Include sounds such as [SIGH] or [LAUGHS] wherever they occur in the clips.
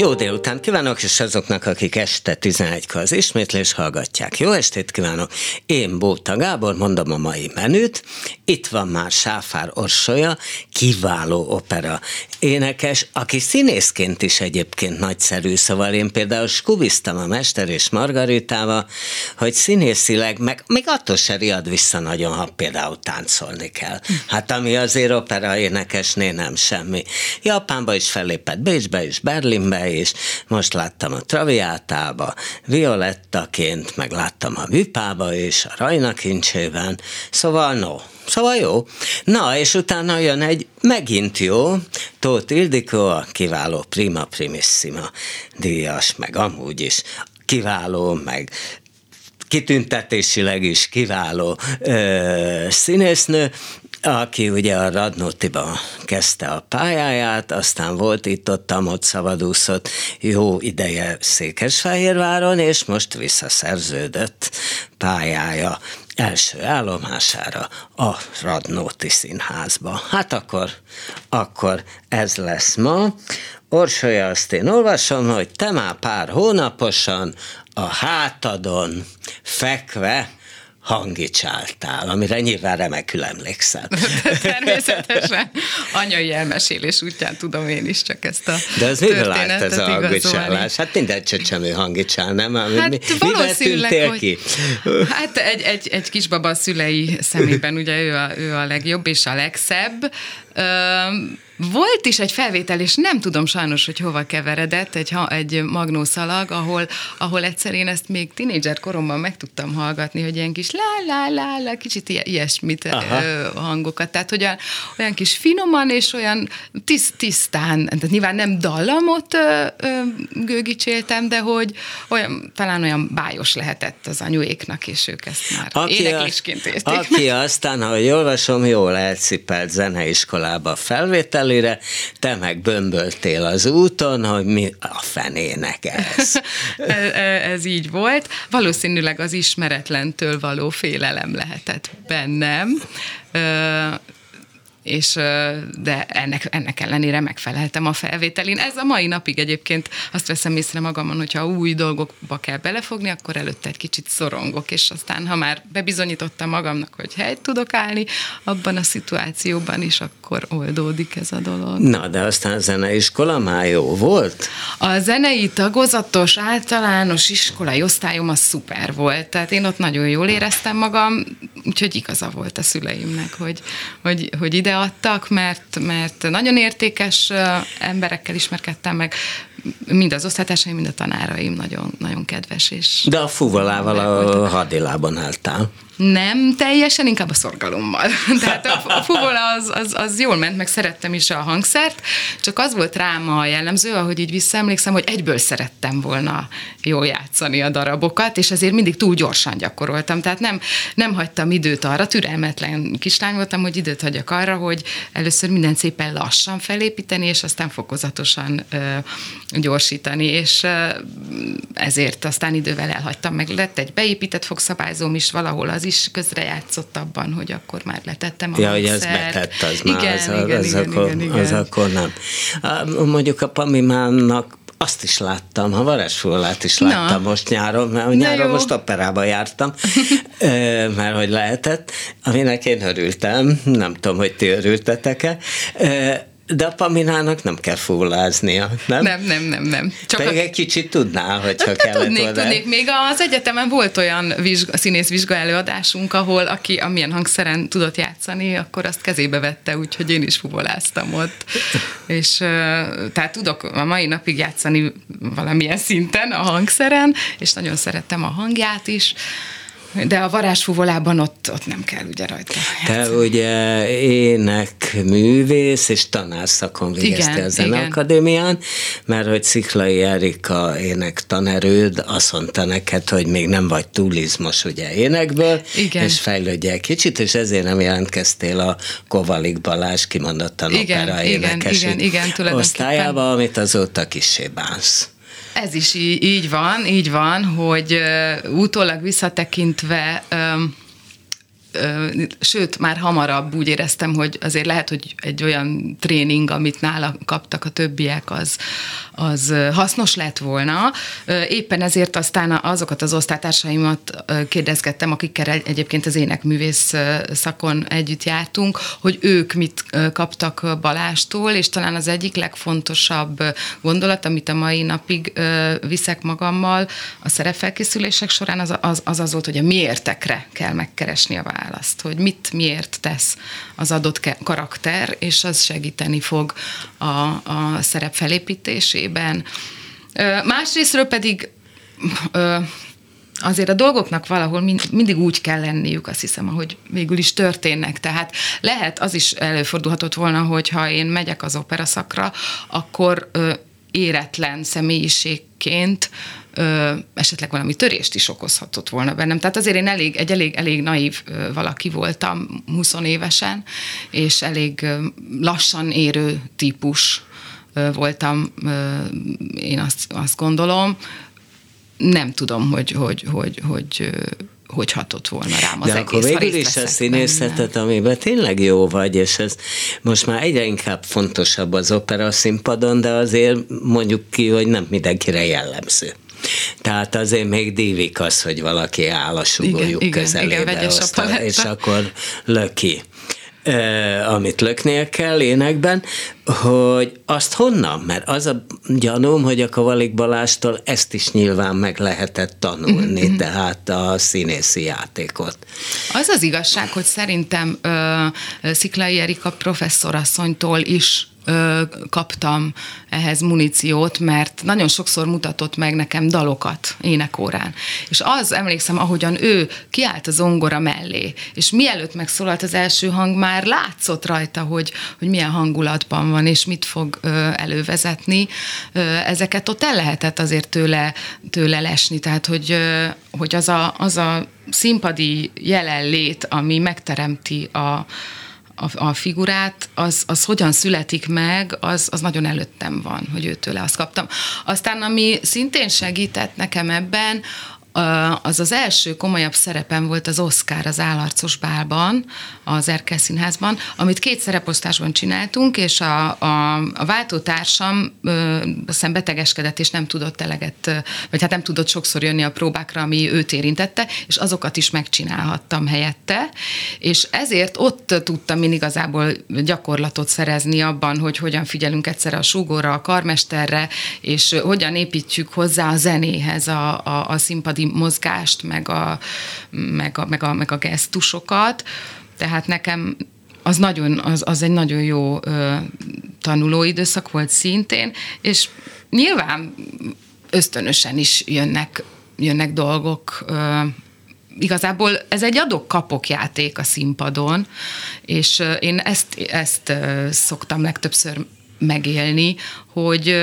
Jó délután kívánok, és azoknak, akik este 11-kor az ismétlés hallgatják. Jó estét kívánok! Én Bóta Gábor, mondom a mai menüt. Itt van már Sáfár Orsolya, kiváló opera énekes, aki színészként is egyébként nagyszerű, szóval én például skubiztam a Mester és Margaritával, hogy színészileg, meg még attól se riad vissza nagyon, ha például táncolni kell. Hát ami azért opera énekesné nem semmi. Japánba is fellépett, Bécsbe is, Berlinbe és most láttam a Traviátába, Violettaként, meg láttam a Vipába és a Rajna kincsében, szóval no, Szóval jó. Na, és utána jön egy megint jó, Tóth Ildikó, a kiváló Prima Primissima díjas, meg amúgy is kiváló, meg kitüntetésileg is kiváló ö, színésznő, aki ugye a Radnotiba kezdte a pályáját, aztán volt itt ott, ott szabadúszott jó ideje Székesfehérváron, és most visszaszerződött pályája első állomására a Radnóti Színházba. Hát akkor, akkor ez lesz ma. Orsolya, azt én olvasom, hogy te már pár hónaposan a hátadon fekve hangicsáltál, amire nyilván remekül emlékszel. Természetesen. Anyai elmesélés útján tudom én is csak ezt a De az mivel állt ez a hangicsálás? Hát minden csecsemő hangicsál, nem? Hát mi, valószínűleg, hogy, ki? Hát egy, egy, egy kisbaba szülei szemében ugye ő a, ő a legjobb és a legszebb. Volt is egy felvétel, és nem tudom sajnos, hogy hova keveredett, egy, egy magnószalag, ahol, ahol egyszer én ezt még tinédzser koromban meg tudtam hallgatni, hogy ilyen kis lá-lá-lá, kicsit ilyesmit Aha. hangokat. Tehát, hogy olyan, olyan kis finoman és olyan tiszt, tisztán, tehát nyilván nem dallamot ö, ö, gőgicséltem, de hogy olyan, talán olyan bájos lehetett az anyuéknak, és ők ezt már aki éneklésként érték. Aki aztán, ha olvasom, jól elcipelt zeneiskolába felvétel, reggelire, te meg bömböltél az úton, hogy mi a fenének ez. [LAUGHS] ez, ez így volt. Valószínűleg az ismeretlentől való félelem lehetett bennem és de ennek, ennek ellenére megfeleltem a felvételén. Ez a mai napig egyébként azt veszem észre magamon, hogyha új dolgokba kell belefogni, akkor előtte egy kicsit szorongok, és aztán, ha már bebizonyítottam magamnak, hogy helyt tudok állni, abban a szituációban is, akkor oldódik ez a dolog. Na, de aztán a zeneiskola már jó volt? A zenei tagozatos általános iskolai osztályom az szuper volt, tehát én ott nagyon jól éreztem magam, úgyhogy igaza volt a szüleimnek, hogy, hogy, hogy ide adtak, mert, mert nagyon értékes emberekkel ismerkedtem meg, mind az osztálytársaim, mind a tanáraim nagyon, nagyon kedves. És De a fuvalával a hadilában álltál. Nem teljesen, inkább a szorgalommal. [LAUGHS] Tehát a fuvola az, az, az jól ment, meg szerettem is a hangszert, csak az volt rám a jellemző, ahogy így visszaemlékszem, hogy egyből szerettem volna jól játszani a darabokat, és ezért mindig túl gyorsan gyakoroltam. Tehát nem, nem hagytam időt arra, türelmetlen kislány voltam, hogy időt hagyjak arra, hogy először minden szépen lassan felépíteni, és aztán fokozatosan ö, gyorsítani, és ö, ezért aztán idővel elhagytam, meg lett egy beépített fogszabályzóm is valahol az is közrejátszott abban, hogy akkor már letettem a Ja, hogy ez betett, az igen, már, az, igen, az, igen, akkor, igen, igen. az akkor nem. Mondjuk a Pamimának azt is láttam, a varázsfúlát is láttam Na. most nyáron, mert nyáron most operába jártam, [LAUGHS] mert hogy lehetett, aminek én örültem, nem tudom, hogy ti örültetek-e, de a Paminának nem kell fulláznia, nem? Nem, nem, nem, nem. Csak Pedig a... egy kicsit tudná, hogyha de kellett tudnék, volna. tudnék. Még az egyetemen volt olyan vizsga, színész vizsga előadásunk, ahol aki amilyen hangszeren tudott játszani, akkor azt kezébe vette, úgyhogy én is fuvoláztam ott. És tehát tudok a mai napig játszani valamilyen szinten a hangszeren, és nagyon szerettem a hangját is. De a varázsfúvolában ott, ott nem kell ugye rajta játszani. Te ugye ének művész és tanárszakon végeztél a Zeneakadémián, mert hogy Sziklai Erika ének tanerőd azt mondta neked, hogy még nem vagy túl izmos ugye énekből, igen. és fejlődj egy kicsit, és ezért nem jelentkeztél a Kovalik Balázs kimondottan igen, opera énekesi igen, igen, igen, osztályába, amit azóta kisé bánsz. Ez is így, így van, így van, hogy utólag visszatekintve um, sőt, már hamarabb úgy éreztem, hogy azért lehet, hogy egy olyan tréning, amit nála kaptak a többiek, az, az hasznos lett volna. Éppen ezért aztán azokat az osztálytársaimat kérdezgettem, akikkel egyébként az énekművész szakon együtt jártunk, hogy ők mit kaptak Balástól, és talán az egyik legfontosabb gondolat, amit a mai napig viszek magammal a szerepfelkészülések során, az az, az, az volt, hogy a miértekre kell megkeresni a választ, hogy mit, miért tesz az adott karakter, és az segíteni fog a, a szerep felépítésében. Másrésztről pedig azért a dolgoknak valahol mindig úgy kell lenniük, azt hiszem, ahogy végül is történnek. Tehát lehet, az is előfordulhatott volna, hogy ha én megyek az operaszakra, akkor éretlen személyiségként ö, esetleg valami törést is okozhatott volna bennem. Tehát azért én elég, egy elég, elég naív valaki voltam 20 évesen, és elég lassan érő típus voltam, én azt, azt gondolom. Nem tudom, hogy, hogy, hogy, hogy, hogy hogy hatott volna rám az De egész, akkor végül is a színészetet, benne. amiben tényleg jó vagy, és ez most már egyre inkább fontosabb az opera színpadon, de azért mondjuk ki, hogy nem mindenkire jellemző. Tehát azért még dívik az, hogy valaki áll a sugójuk igen, közelébe, igen, igen, és akkor löki amit löknél kell énekben, hogy azt honnan? Mert az a gyanúm, hogy a Kavalik Balástól ezt is nyilván meg lehetett tanulni, mm-hmm. tehát a színészi játékot. Az az igazság, hogy szerintem uh, Sziklai Erika professzorasszonytól is kaptam ehhez muníciót, mert nagyon sokszor mutatott meg nekem dalokat énekórán. És az, emlékszem, ahogyan ő kiállt a zongora mellé, és mielőtt megszólalt az első hang, már látszott rajta, hogy, hogy milyen hangulatban van, és mit fog elővezetni. Ezeket ott el lehetett azért tőle, tőle lesni, tehát hogy, hogy az, a, az a színpadi jelenlét, ami megteremti a, a, a figurát, az, az hogyan születik meg, az, az nagyon előttem van, hogy őtőle azt kaptam. Aztán, ami szintén segített nekem ebben, az az első komolyabb szerepem volt az Oscar az Állarcos Bálban, az Erkel Színházban, amit két szereposztásban csináltunk, és a, a, a váltótársam aztán betegeskedett, és nem tudott eleget, vagy hát nem tudott sokszor jönni a próbákra, ami őt érintette, és azokat is megcsinálhattam helyette, és ezért ott tudtam én igazából gyakorlatot szerezni abban, hogy hogyan figyelünk egyszerre a súgóra, a karmesterre, és hogyan építjük hozzá a zenéhez a, a, a színpadi mozgást, meg a, meg a, meg a, meg a gesztusokat. Tehát nekem az, nagyon, az, az egy nagyon jó ö, tanulóidőszak volt szintén, és nyilván ösztönösen is jönnek, jönnek dolgok, ö, igazából ez egy adok-kapok játék a színpadon, és én ezt, ezt szoktam legtöbbször megélni, hogy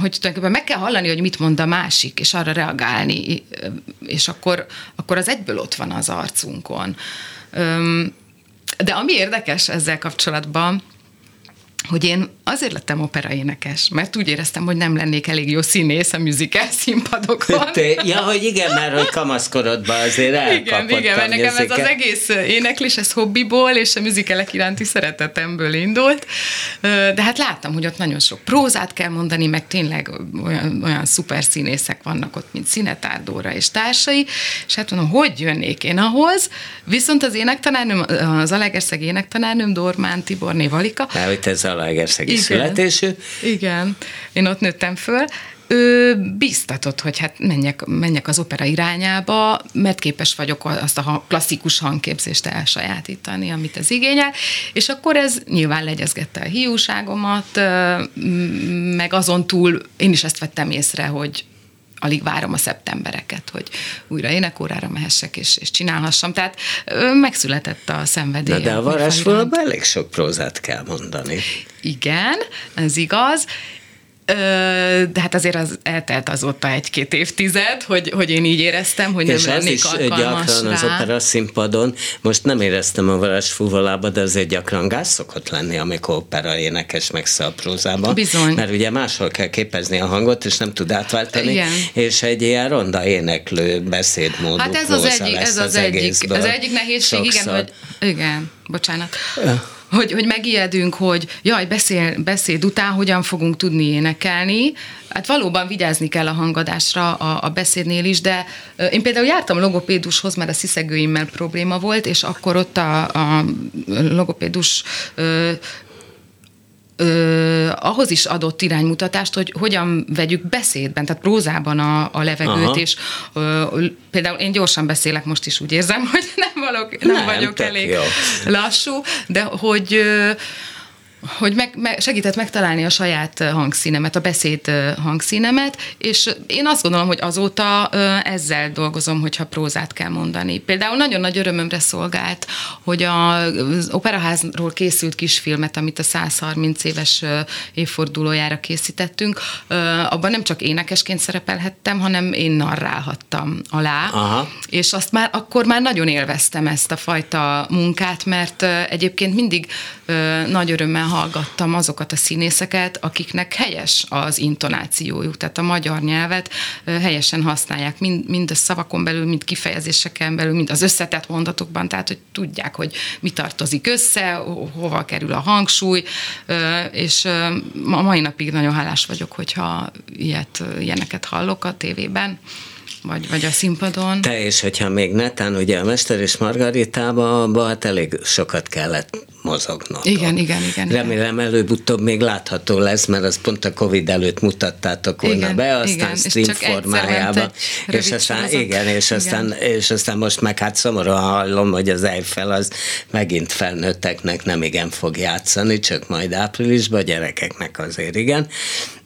hogy tulajdonképpen meg kell hallani, hogy mit mond a másik, és arra reagálni, és akkor, akkor az egyből ott van az arcunkon. De ami érdekes ezzel kapcsolatban, hogy én azért lettem operaénekes, mert úgy éreztem, hogy nem lennék elég jó színész a musical színpadokon. Te, ja, hogy igen, mert hogy kamaszkorodban azért elkapottam. Igen, igen, mert nekem ez az egész éneklés, ez hobbiból és a műzikelek iránti szeretetemből indult, de hát láttam, hogy ott nagyon sok prózát kell mondani, meg tényleg olyan, olyan szuper színészek vannak ott, mint Szinetárdóra és társai, és hát mondom, hogy jönnék én ahhoz, viszont az énektanárnőm, az Alegerszeg énektanárnőm, Dormán Tiborné Valika. Hát, hogy te Zalaegerszegi születésű. Igen, én ott nőttem föl, ő biztatott, hogy hát menjek, menjek az opera irányába, mert képes vagyok azt a klasszikus hangképzést elsajátítani, amit ez igényel, és akkor ez nyilván legyezgette a hiúságomat, meg azon túl én is ezt vettem észre, hogy alig várom a szeptembereket, hogy újra énekórára mehessek és, és csinálhassam. Tehát megszületett a szenvedély. De, de a varázsfalban elég sok prózát kell mondani. Igen, ez igaz, de hát azért az eltelt azóta egy-két évtized, hogy, hogy én így éreztem, hogy nem És az is gyakran rá. az opera színpadon, most nem éreztem a Varázs fuvolába, de azért gyakran gáz szokott lenni, amikor opera énekes meg prózában. Bizony. Mert ugye máshol kell képezni a hangot, és nem tud átváltani, Igen. és egy ilyen ronda éneklő beszédmódú Hát ez az egyik, ez az, az egyik, az egyik nehézség, sokszor. igen, hogy igen, bocsánat. Ja hogy, hogy megijedünk, hogy jaj, beszél, beszéd után hogyan fogunk tudni énekelni. Hát valóban vigyázni kell a hangadásra a, a beszédnél is, de én például jártam logopédushoz, mert a sziszegőimmel probléma volt, és akkor ott a, a logopédus ö, ahhoz is adott iránymutatást, hogy hogyan vegyük beszédben, tehát prózában a, a levegőt, Aha. és ö, például én gyorsan beszélek, most is úgy érzem, [LAUGHS] hogy nem, valok, nem, nem vagyok elég jó. lassú, de hogy ö, hogy meg, meg, segített megtalálni a saját hangszínemet, a beszéd hangszínemet, és én azt gondolom, hogy azóta ezzel dolgozom, hogyha prózát kell mondani. Például nagyon nagy örömömre szolgált, hogy az operaházról készült kisfilmet, amit a 130 éves évfordulójára készítettünk, abban nem csak énekesként szerepelhettem, hanem én narrálhattam alá, Aha. és azt már akkor már nagyon élveztem ezt a fajta munkát, mert egyébként mindig nagy örömmel hallgattam azokat a színészeket, akiknek helyes az intonációjuk, tehát a magyar nyelvet helyesen használják, mind, mind a szavakon belül, mind kifejezéseken belül, mind az összetett mondatokban, tehát hogy tudják, hogy mi tartozik össze, hova kerül a hangsúly, és a mai napig nagyon hálás vagyok, hogyha ilyet, ilyeneket hallok a tévében vagy, vagy a színpadon. Te és hogyha még netán, ugye a Mester és Margaritában, hát elég sokat kellett mozognotok. Igen, igen, igen. Remélem előbb-utóbb még látható lesz, mert az pont a Covid előtt mutattátok volna igen, be, aztán igen, stream formájában. És aztán, sorozat. igen, és aztán, igen. és aztán most meg hát szomorúan hallom, hogy az Eiffel az megint felnőtteknek nem igen fog játszani, csak majd áprilisban, a gyerekeknek azért igen.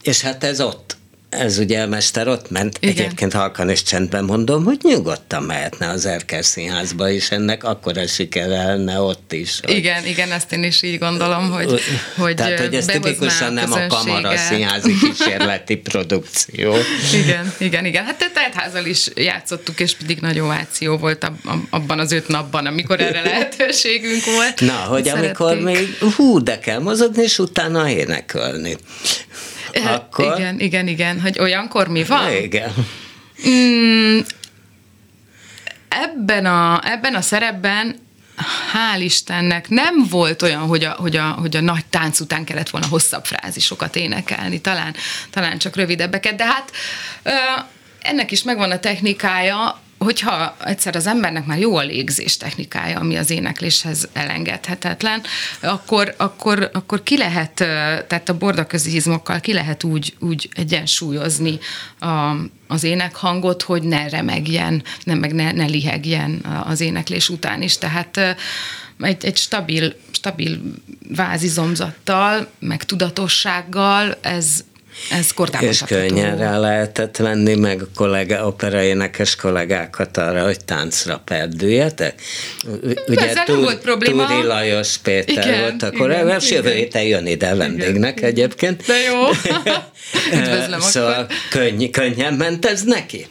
És hát ez ott ez ugye mester ott ment, Igen. egyébként halkan és csendben mondom, hogy nyugodtan mehetne az Erkel Színházba is, ennek akkor a sikere lenne ott is. Hogy... Igen, igen, ezt én is így gondolom, hogy hogy Tehát, hogy ez tipikusan nem a kamara színházi kísérleti produkció. Igen, igen, igen. Hát tehát házal is játszottuk, és pedig nagy ováció volt abban az öt napban, amikor erre [LAUGHS] lehetőségünk volt. Na, hogy Szerették. amikor még hú, de kell mozogni, és utána énekelni. Akkor... Igen, igen, igen, hogy olyankor mi van? Igen. Mm, ebben, a, ebben a szerepben hál' Istennek nem volt olyan, hogy a, hogy, a, hogy a nagy tánc után kellett volna hosszabb frázisokat énekelni, talán, talán csak rövidebbeket, de hát ö, ennek is megvan a technikája, hogyha egyszer az embernek már jó a légzés technikája, ami az énekléshez elengedhetetlen, akkor, akkor, akkor ki lehet, tehát a bordaközi izmokkal ki lehet úgy, úgy egyensúlyozni a, az énekhangot, hogy ne remegjen, nem, meg ne, ne lihegjen az éneklés után is. Tehát egy, egy stabil, stabil vázizomzattal, meg tudatossággal ez, ez És könnyen rá lehetett venni meg a kollega, operaénekes kollégákat arra, hogy táncra perdüljetek. Ugye Ezzel Túr, volt probléma. Túri Lajos Péter igen, volt a kollégám, és jövő héten jön ide vendégnek igen, egyébként. De jó. [LAUGHS] Üdvözlöm szóval akkor. Könny, könnyen ment ez neki?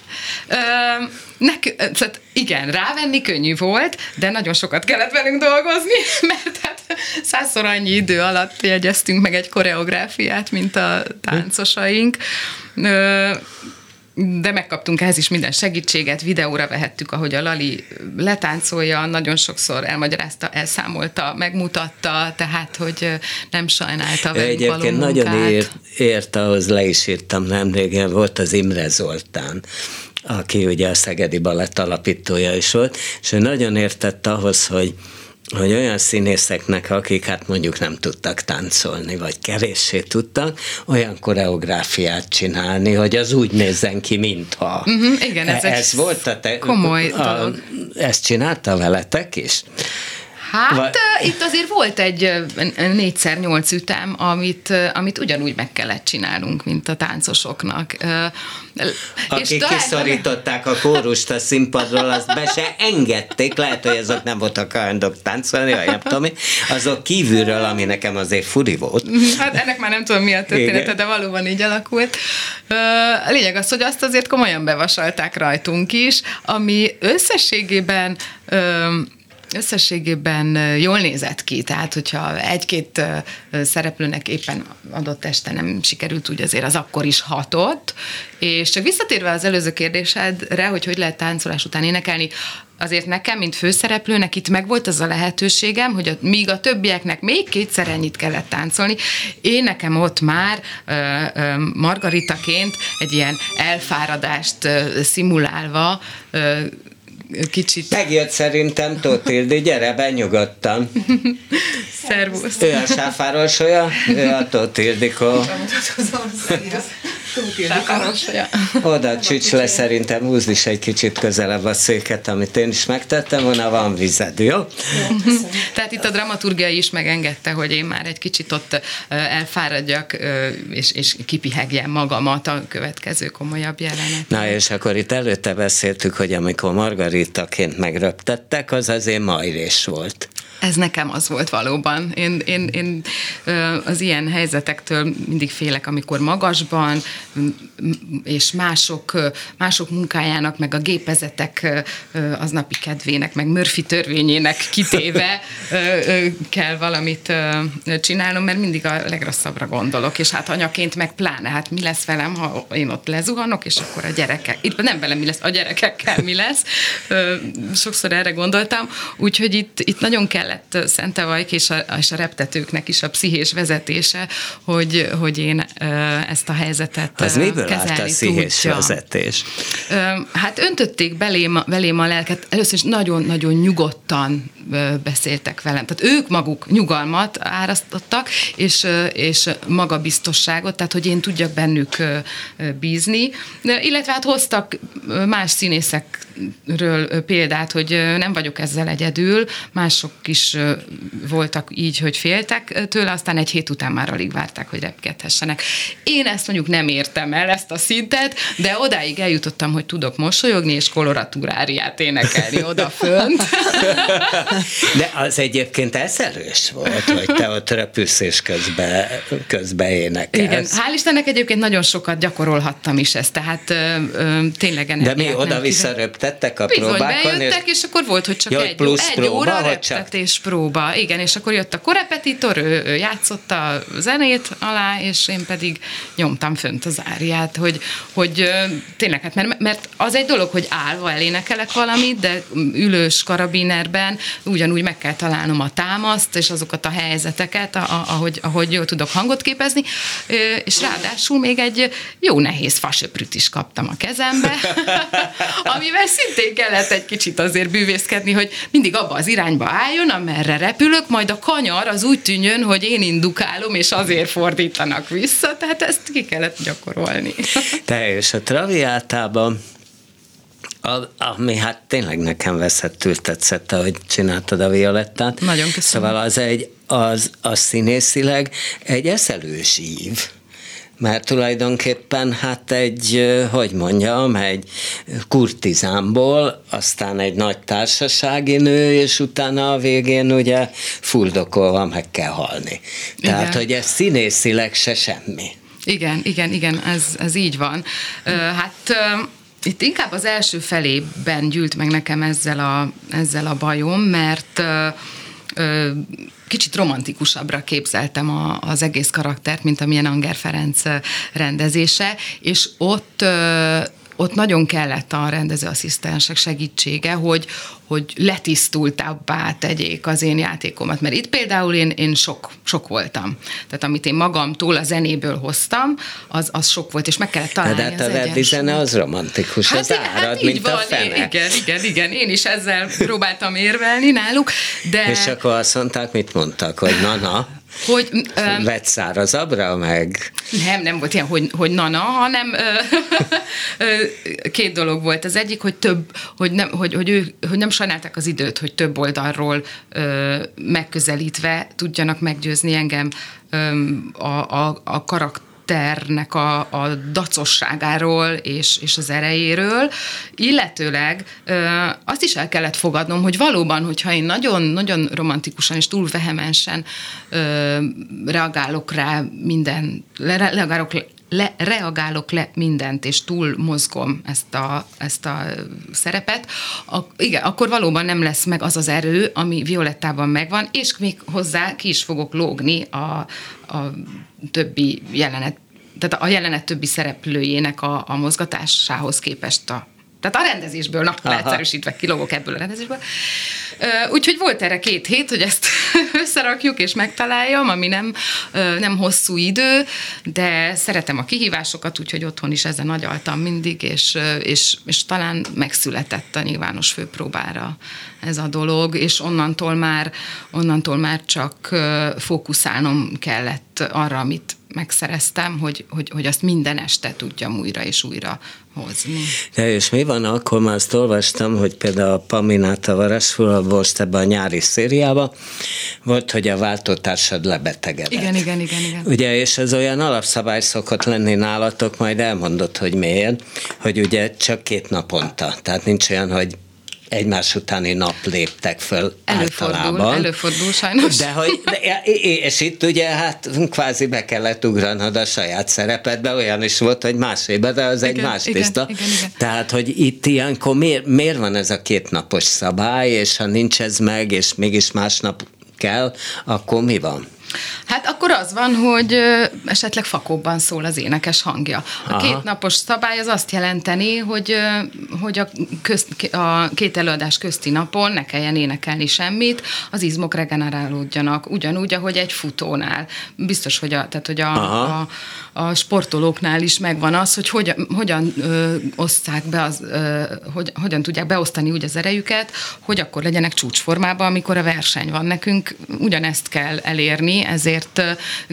Nek, tehát igen, rávenni könnyű volt, de nagyon sokat kellett velünk dolgozni, [LAUGHS] mert hát százszor annyi idő alatt jegyeztünk meg egy koreográfiát, mint a táncosaink. De megkaptunk ehhez is minden segítséget, videóra vehettük, ahogy a Lali letáncolja, nagyon sokszor elmagyarázta, elszámolta, megmutatta, tehát, hogy nem sajnálta velünk Egyébként való nagyon ért, ért, ahhoz le is írtam nemrégen, volt az Imre Zoltán, aki ugye a Szegedi Balett alapítója is volt, és ő nagyon értett ahhoz, hogy hogy olyan színészeknek, akik hát mondjuk nem tudtak táncolni, vagy kevéssé tudtak, olyan koreográfiát csinálni, hogy az úgy nézzen ki, mintha. Uh-huh, igen, ez, ez volt a te, komoly a, Ezt csinálta veletek is? Hát Vagy... itt azért volt egy négyszer nyolc ütem, amit, amit ugyanúgy meg kellett csinálnunk, mint a táncosoknak. Akik és kiszorították a kórust a színpadról, azt be se engedték, lehet, hogy azok nem voltak hajlandók táncolni, vagy nem tudom azok kívülről, ami nekem azért furi volt. Hát ennek már nem tudom mi a története, de valóban így alakult. A lényeg az, hogy azt azért komolyan bevasalták rajtunk is, ami összességében összességében jól nézett ki, tehát hogyha egy-két szereplőnek éppen adott este nem sikerült, úgy azért az akkor is hatott, és csak visszatérve az előző kérdésedre, hogy hogy lehet táncolás után énekelni, azért nekem, mint főszereplőnek itt megvolt az a lehetőségem, hogy a, míg a többieknek még kétszer ennyit kellett táncolni, én nekem ott már ö, ö, Margaritaként egy ilyen elfáradást ö, szimulálva ö, kicsit... Megjött szerintem Tótildi, gyere be nyugodtan. Szervusz. Ő a sáfárosolya, ő a Tótildikó. Oda csücs le szerintem, húzd is egy kicsit közelebb a széket, amit én is megtettem volna, van vized, jó? jó Tehát itt a dramaturgia is megengedte, hogy én már egy kicsit ott elfáradjak, és, és kipihegjem magamat a következő komolyabb jelenet. Na és akkor itt előtte beszéltük, hogy amikor Margaritaként megröptettek, az azért majrés volt. Ez nekem az volt valóban. Én, én, én az ilyen helyzetektől mindig félek, amikor magasban, és mások, mások munkájának, meg a gépezetek aznapi kedvének, meg Murphy törvényének kitéve kell valamit csinálnom, mert mindig a legrosszabbra gondolok, és hát anyaként meg pláne, hát mi lesz velem, ha én ott lezuhanok, és akkor a gyerekek, itt nem velem mi lesz, a gyerekekkel mi lesz. Sokszor erre gondoltam, úgyhogy itt, itt nagyon kell kellett Szentevajk és a, és a reptetőknek is a pszichés vezetése, hogy, hogy én ezt a helyzetet Az miből állt a pszichés vezetés? Hát öntötték belém, belém a lelket, először is nagyon-nagyon nyugodtan beszéltek velem. Tehát ők maguk nyugalmat árasztottak, és, és magabiztosságot, tehát hogy én tudjak bennük bízni, illetve hát hoztak más színészekről példát, hogy nem vagyok ezzel egyedül, mások is voltak így, hogy féltek tőle, aztán egy hét után már alig várták, hogy repkedhessenek. Én ezt mondjuk nem értem el, ezt a szintet, de odáig eljutottam, hogy tudok mosolyogni, és koloratúráriát énekelni odafönt. [LAUGHS] De az egyébként eszerős volt, hogy te ott repülsz és közben, közben énekelsz. Igen, hál' Istennek egyébként nagyon sokat gyakorolhattam is ezt, tehát ö, ö, tényleg De mi oda-vissza röptettek a Bizony, próbákon? bejöttek, és, akkor volt, hogy csak egy, plusz egy próba, óra reptetés csak... próba. Igen, és akkor jött a korepetitor, ő, ő játszotta a zenét alá, és én pedig nyomtam fönt az áriát, hogy, hogy tényleg, hát mert, mert az egy dolog, hogy állva elénekelek valamit, de ülős karabinerben ugyanúgy meg kell találnom a támaszt, és azokat a helyzeteket, ahogy, ahogy jól tudok hangot képezni, és ráadásul még egy jó nehéz fasöprűt is kaptam a kezembe, [LAUGHS] amivel szintén kellett egy kicsit azért bűvészkedni, hogy mindig abba az irányba álljon, amerre repülök, majd a kanyar az úgy tűnjön, hogy én indukálom, és azért fordítanak vissza, tehát ezt ki kellett gyakorolni. [LAUGHS] Te és a traviátában a, ami hát tényleg nekem veszettül tetszett, ahogy csináltad a Violettát. Nagyon köszönöm. Szóval az egy, az, az színészileg egy eszelős ív mert tulajdonképpen hát egy, hogy mondjam, egy kurtizánból, aztán egy nagy társasági nő, és utána a végén ugye fuldokolva meg kell halni. Tehát, Igen. hogy ez színészileg se semmi. Igen, igen, igen, ez, ez így van. Hát itt inkább az első felében gyűlt meg nekem ezzel a, ezzel a bajom, mert ö, ö, kicsit romantikusabbra képzeltem a, az egész karaktert, mint amilyen Anger Ferenc rendezése, és ott ott nagyon kellett a rendezőasszisztensek segítsége, hogy, hogy letisztultabbá tegyék az én játékomat. Mert itt például én, én sok, sok voltam. Tehát amit én magamtól a zenéből hoztam, az, az sok volt, és meg kellett találni De hát a verdi zene az romantikus, hát, az árad, hát mint van, a fene. Igen, igen, igen, én is ezzel próbáltam érvelni náluk, de... És akkor azt mondták, mit mondtak, hogy na-na, Hogy, um, Lett szárazabbra, meg... Nem, nem volt ilyen, hogy, hogy nana, hanem két dolog volt. Az egyik, hogy több, hogy nem, hogy, hogy, ő, hogy nem sajnálták az időt, hogy több oldalról ö, megközelítve tudjanak meggyőzni engem ö, a, a, a karakter ternek a, a dacosságáról és, és az erejéről, illetőleg azt is el kellett fogadnom, hogy valóban, hogyha én nagyon-nagyon romantikusan és túl vehemensen reagálok rá minden, reagálok le, reagálok le mindent, és túl mozgom ezt a, ezt a szerepet, a, igen, akkor valóban nem lesz meg az az erő, ami Violettában megvan, és még hozzá ki is fogok lógni a, a többi jelenet tehát a jelenet többi szereplőjének a, a mozgatásához képest a tehát a rendezésből, na, leegyszerűsítve kilogok ebből a rendezésből. Úgyhogy volt erre két hét, hogy ezt [LAUGHS] összerakjuk és megtaláljam, ami nem, nem hosszú idő, de szeretem a kihívásokat, úgyhogy otthon is ezen agyaltam mindig, és, és, és talán megszületett a nyilvános főpróbára ez a dolog, és onnantól már, onnantól már csak fókuszálnom kellett arra, amit megszereztem, hogy, hogy, hogy azt minden este tudjam újra és újra hozni. De és mi van akkor, már azt olvastam, hogy például a Paminát a Varasfula most ebben a nyári szériában volt, hogy a váltótársad lebetegedett. Igen, igen, igen, igen. Ugye, és ez olyan alapszabály szokott lenni nálatok, majd elmondott, hogy miért, hogy ugye csak két naponta. Tehát nincs olyan, hogy egymás utáni nap léptek föl előfordul, általában. Előfordul sajnos. De hogy, és itt ugye hát kvázi be kellett ugranod a saját szerepedbe, olyan is volt, hogy más éve, de az igen, egy más igen, tiszta. Igen, igen. Tehát, hogy itt ilyenkor miért, miért van ez a kétnapos szabály, és ha nincs ez meg, és mégis másnap kell, akkor mi van? Hát akkor az van, hogy esetleg fakóban szól az énekes hangja. A Aha. két napos szabály az azt jelenteni, hogy, hogy a, közt, a két előadás közti napon ne kelljen énekelni semmit, az izmok regenerálódjanak, ugyanúgy, ahogy egy futónál. Biztos, hogy a, tehát, hogy a, a, a sportolóknál is megvan az, hogy hogyan, hogyan ö, oszták be, az, ö, hogy, hogyan tudják beosztani úgy az erejüket, hogy akkor legyenek csúcsformában, amikor a verseny van. Nekünk ugyanezt kell elérni, ezért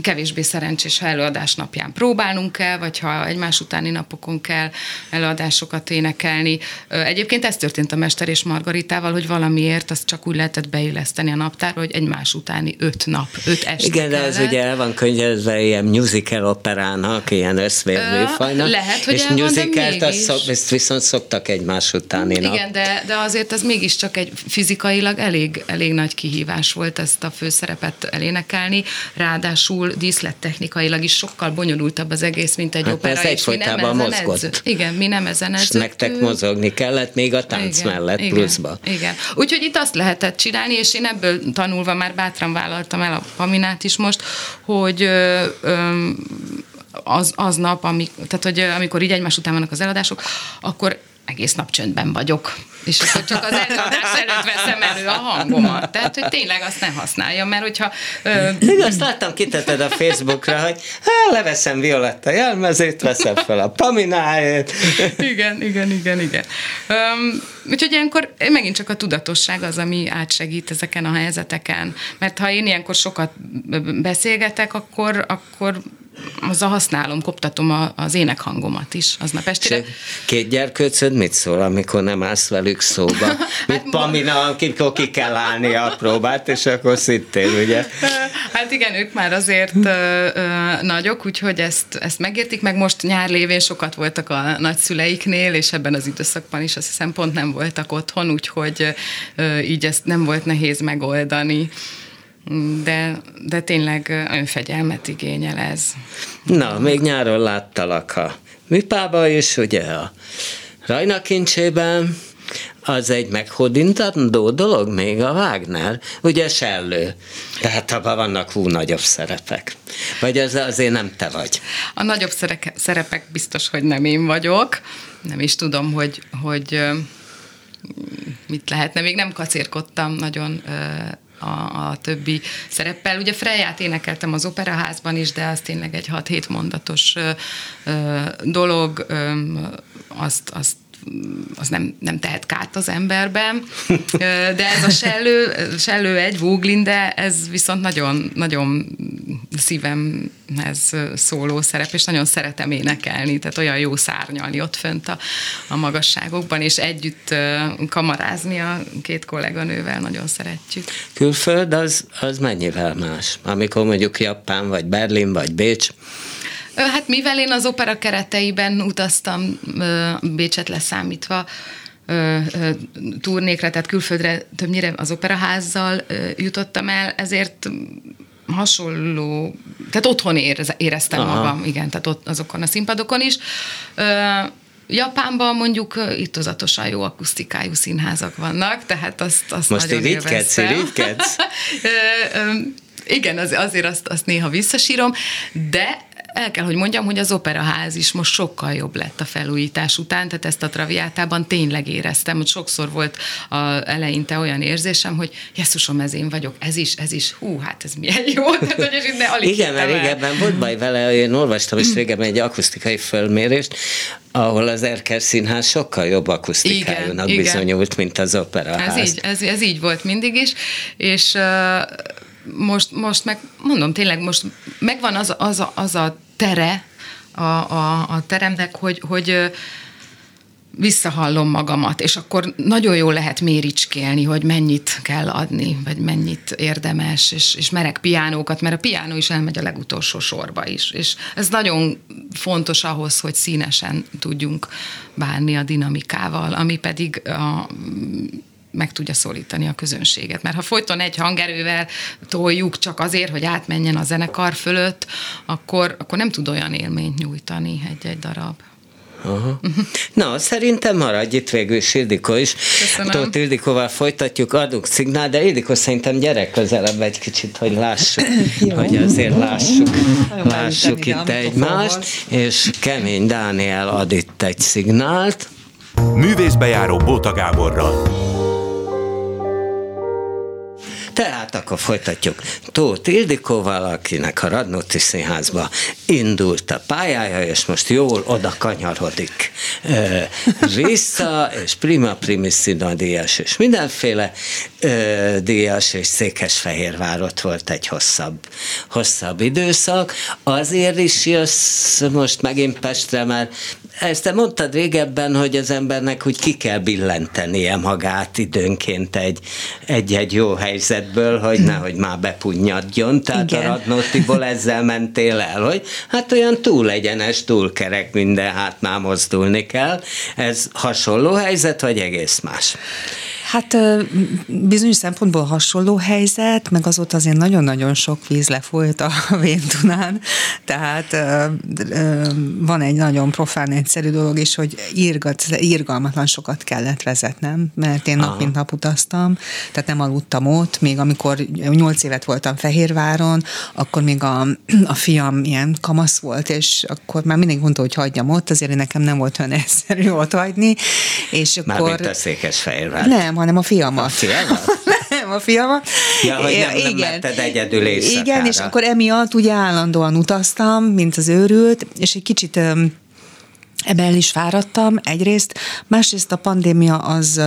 kevésbé szerencsés, ha előadás napján próbálnunk kell, vagy ha egymás utáni napokon kell előadásokat énekelni. Egyébként ez történt a Mester és Margaritával, hogy valamiért azt csak úgy lehetett beilleszteni a naptárba, hogy egymás utáni öt nap, öt este Igen, de ez ugye el van könyvezve ilyen musical operának, ilyen összvérműfajnak. Lehet, hogy és el musicalt van, azt ezt viszont szoktak egymás utáni nap. Igen, de, de azért ez mégiscsak egy fizikailag elég, elég nagy kihívás volt ezt a főszerepet elénekelni, ráadásul díszlettechnikailag is sokkal bonyolultabb az egész, mint egy hát opera. Ez egyfolytában mozgott. Edző. Igen, mi nem ezen. És nektek mozogni kellett még a tánc igen, mellett igen, pluszba. Igen. Úgyhogy itt azt lehetett csinálni, és én ebből tanulva már bátran vállaltam el a Paminát is most, hogy ö, ö, az, az nap, amik, tehát hogy amikor így egymás után vannak az eladások, akkor egész nap csöndben vagyok. És akkor csak az előadás előtt veszem elő a hangomat. Tehát, hogy tényleg azt ne használjam, mert hogyha... Ö... Igaz, láttam, kiteted a Facebookra, hogy há, leveszem Violetta jelmezét, veszem fel a Pamináját. igen, igen, igen, igen. Um, úgyhogy ilyenkor megint csak a tudatosság az, ami átsegít ezeken a helyzeteken. Mert ha én ilyenkor sokat beszélgetek, akkor, akkor azzal használom, koptatom a, az énekhangomat is aznap estére. Két gyerkőcöd mit szól, amikor nem állsz velük szóba? Mint [LAUGHS] hát, Pamina, amikor ki kell állni a próbát, és akkor szintén, ugye? [LAUGHS] Hát igen, ők már azért ö, ö, nagyok, úgyhogy ezt, ezt megértik, meg most nyár lévén sokat voltak a nagyszüleiknél, és ebben az időszakban is azt hiszem pont nem voltak otthon, úgyhogy ö, így ezt nem volt nehéz megoldani de, de tényleg önfegyelmet igényel ez. Na, még nyáron láttalak a műpába is, ugye a Rajna kincsében, az egy meghódintandó dolog még a Wagner, ugye sellő. Tehát abban vannak hú nagyobb szerepek. Vagy az azért nem te vagy? A nagyobb szerepek biztos, hogy nem én vagyok. Nem is tudom, hogy, hogy mit lehetne. Még nem kacérkodtam nagyon a, a többi szereppel. Ugye Freját énekeltem az operaházban is, de az tényleg egy 6-7 mondatos ö, dolog, ö, azt, azt az nem, nem tehet kárt az emberben, de ez a sellő, sellő egy, Vóglinde, ez viszont nagyon, nagyon szívemhez szóló szerep, és nagyon szeretem énekelni, tehát olyan jó szárnyalni ott fönt a, a magasságokban, és együtt kamarázni a két kolléganővel nagyon szeretjük. Külföld az, az mennyivel más? Amikor mondjuk Japán, vagy Berlin, vagy Bécs, Hát mivel én az opera kereteiben utaztam, Bécset leszámítva, turnékra, tehát külföldre többnyire az operaházzal jutottam el, ezért hasonló, tehát otthon éreztem Aha. magam, igen, tehát ott azokon a színpadokon is. Japánban mondjuk ittozatosan jó akusztikájú színházak vannak, tehát azt, azt Most nagyon irigykedsz, irigykedsz? [LAUGHS] Igen, az, azért azt, azt néha visszasírom, de el kell, hogy mondjam, hogy az operaház is most sokkal jobb lett a felújítás után, tehát ezt a traviátában tényleg éreztem, hogy sokszor volt a eleinte olyan érzésem, hogy jesszusom, ez én vagyok, ez is, ez is, hú, hát ez milyen jó. [LAUGHS] Tehát, hogy ne alig Igen, mert régebben volt baj vele, én olvastam is régebben egy akusztikai fölmérést, ahol az Erkel Színház sokkal jobb akusztikájúnak bizonyult, mint az operaház. Ez így, ez, ez így volt mindig is, és uh, most, most meg mondom, tényleg most megvan az, az, az a tere a, a, a teremnek, hogy, hogy visszahallom magamat, és akkor nagyon jó lehet méricskélni, hogy mennyit kell adni, vagy mennyit érdemes, és, és merek piánókat, mert a piánó is elmegy a legutolsó sorba is, és ez nagyon fontos ahhoz, hogy színesen tudjunk bánni a dinamikával, ami pedig a meg tudja szólítani a közönséget. Mert ha folyton egy hangerővel toljuk csak azért, hogy átmenjen a zenekar fölött, akkor, akkor nem tud olyan élményt nyújtani egy-egy darab. Aha. Na, szerintem maradj itt végül is Ildikó is. Köszönöm. Tóth Ildikóval folytatjuk, adunk szignál, de Ildikó szerintem gyerek közelebb egy kicsit, hogy lássuk, [LAUGHS] hogy azért lássuk, lássuk itt egymást, és Kemény Dániel ad itt egy szignált. Művészbejáró Bóta Gáborral. Tehát akkor folytatjuk. Tóth Ildikóval, akinek a Radnóti Színházba indult a pályája, és most jól oda kanyarodik e, vissza, és prima primissima díjas, és mindenféle e, díjas, és Székesfehérvár ott volt egy hosszabb, hosszabb időszak. Azért is jössz most megint Pestre, mert ezt te mondtad régebben, hogy az embernek úgy ki kell billentenie magát időnként egy, egy-egy jó helyzetből, hogy nehogy már bepunnyadjon. Tehát Igen. a Radnótiból ezzel mentél el, hogy hát olyan túl egyenes, túl kerek minden, hát már mozdulni kell. Ez hasonló helyzet, vagy egész más? Hát bizonyos szempontból hasonló helyzet, meg azóta azért nagyon-nagyon sok víz lefolyt a [LAUGHS] Véntunán, tehát van egy nagyon profán egyszerű dolog is, hogy írgat, írgalmatlan sokat kellett vezetnem, mert én nap mint nap utaztam, tehát nem aludtam ott, még amikor nyolc évet voltam Fehérváron, akkor még a, a fiam ilyen kamasz volt, és akkor már mindig mondta, hogy hagyjam ott, azért nekem nem volt olyan [LAUGHS] egyszerű ott hagyni, és akkor... Mármint a Székesfehérvár. Nem, hanem a fiamat. A fiamat? nem, a fiamat. Ja, hogy nem, igen. nem letted egyedül éjszakára. Igen, és akkor emiatt ugye állandóan utaztam, mint az őrült, és egy kicsit ebben is fáradtam egyrészt, másrészt a pandémia az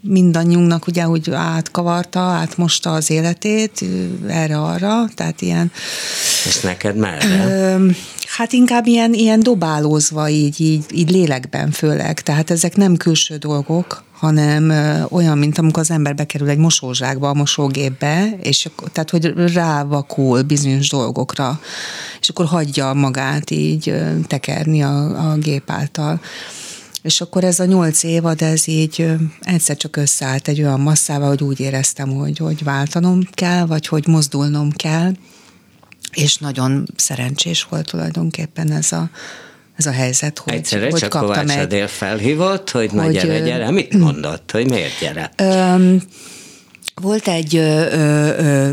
mindannyiunknak ugye úgy átkavarta, átmosta az életét erre-arra, tehát ilyen... És neked merre? Hát inkább ilyen, ilyen dobálózva így, így, így lélekben főleg. Tehát ezek nem külső dolgok, hanem olyan, mint amikor az ember bekerül egy mosózsákba, a mosógépbe, és tehát, hogy rávakul bizonyos dolgokra, és akkor hagyja magát így tekerni a, a gép által. És akkor ez a nyolc évad, ez így egyszer csak összeállt egy olyan masszával, hogy úgy éreztem, hogy, hogy váltanom kell, vagy hogy mozdulnom kell, és nagyon szerencsés volt tulajdonképpen ez a, ez a helyzet, hogy, Egyszerre hogy csak kaptam Kovács egy... felhívott, hogy, hogy na gyere, gyere. Mit [CLEARS THROAT] mondott, hogy miért gyere? Öm, volt egy ö, ö,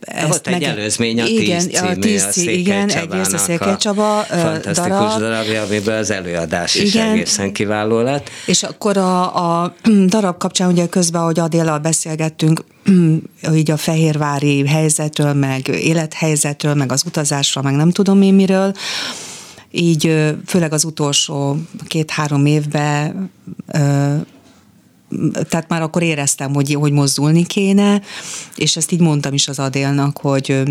ezt Volt egy meg, előzmény a igen, tíz című, a tíz, a igen, egyrészt a Székely Csaba fantasztikus darab, darabja, amiből az előadás igen, is egészen kiváló lett. És akkor a, a [CLEARS THROAT] darab kapcsán ugye közben, ahogy Adéllal beszélgettünk, [CLEARS THROAT] így a fehérvári helyzetről, meg élethelyzetről, meg az utazásról, meg nem tudom én miről, így főleg az utolsó két-három évben tehát már akkor éreztem, hogy, hogy mozdulni kéne, és ezt így mondtam is az Adélnak, hogy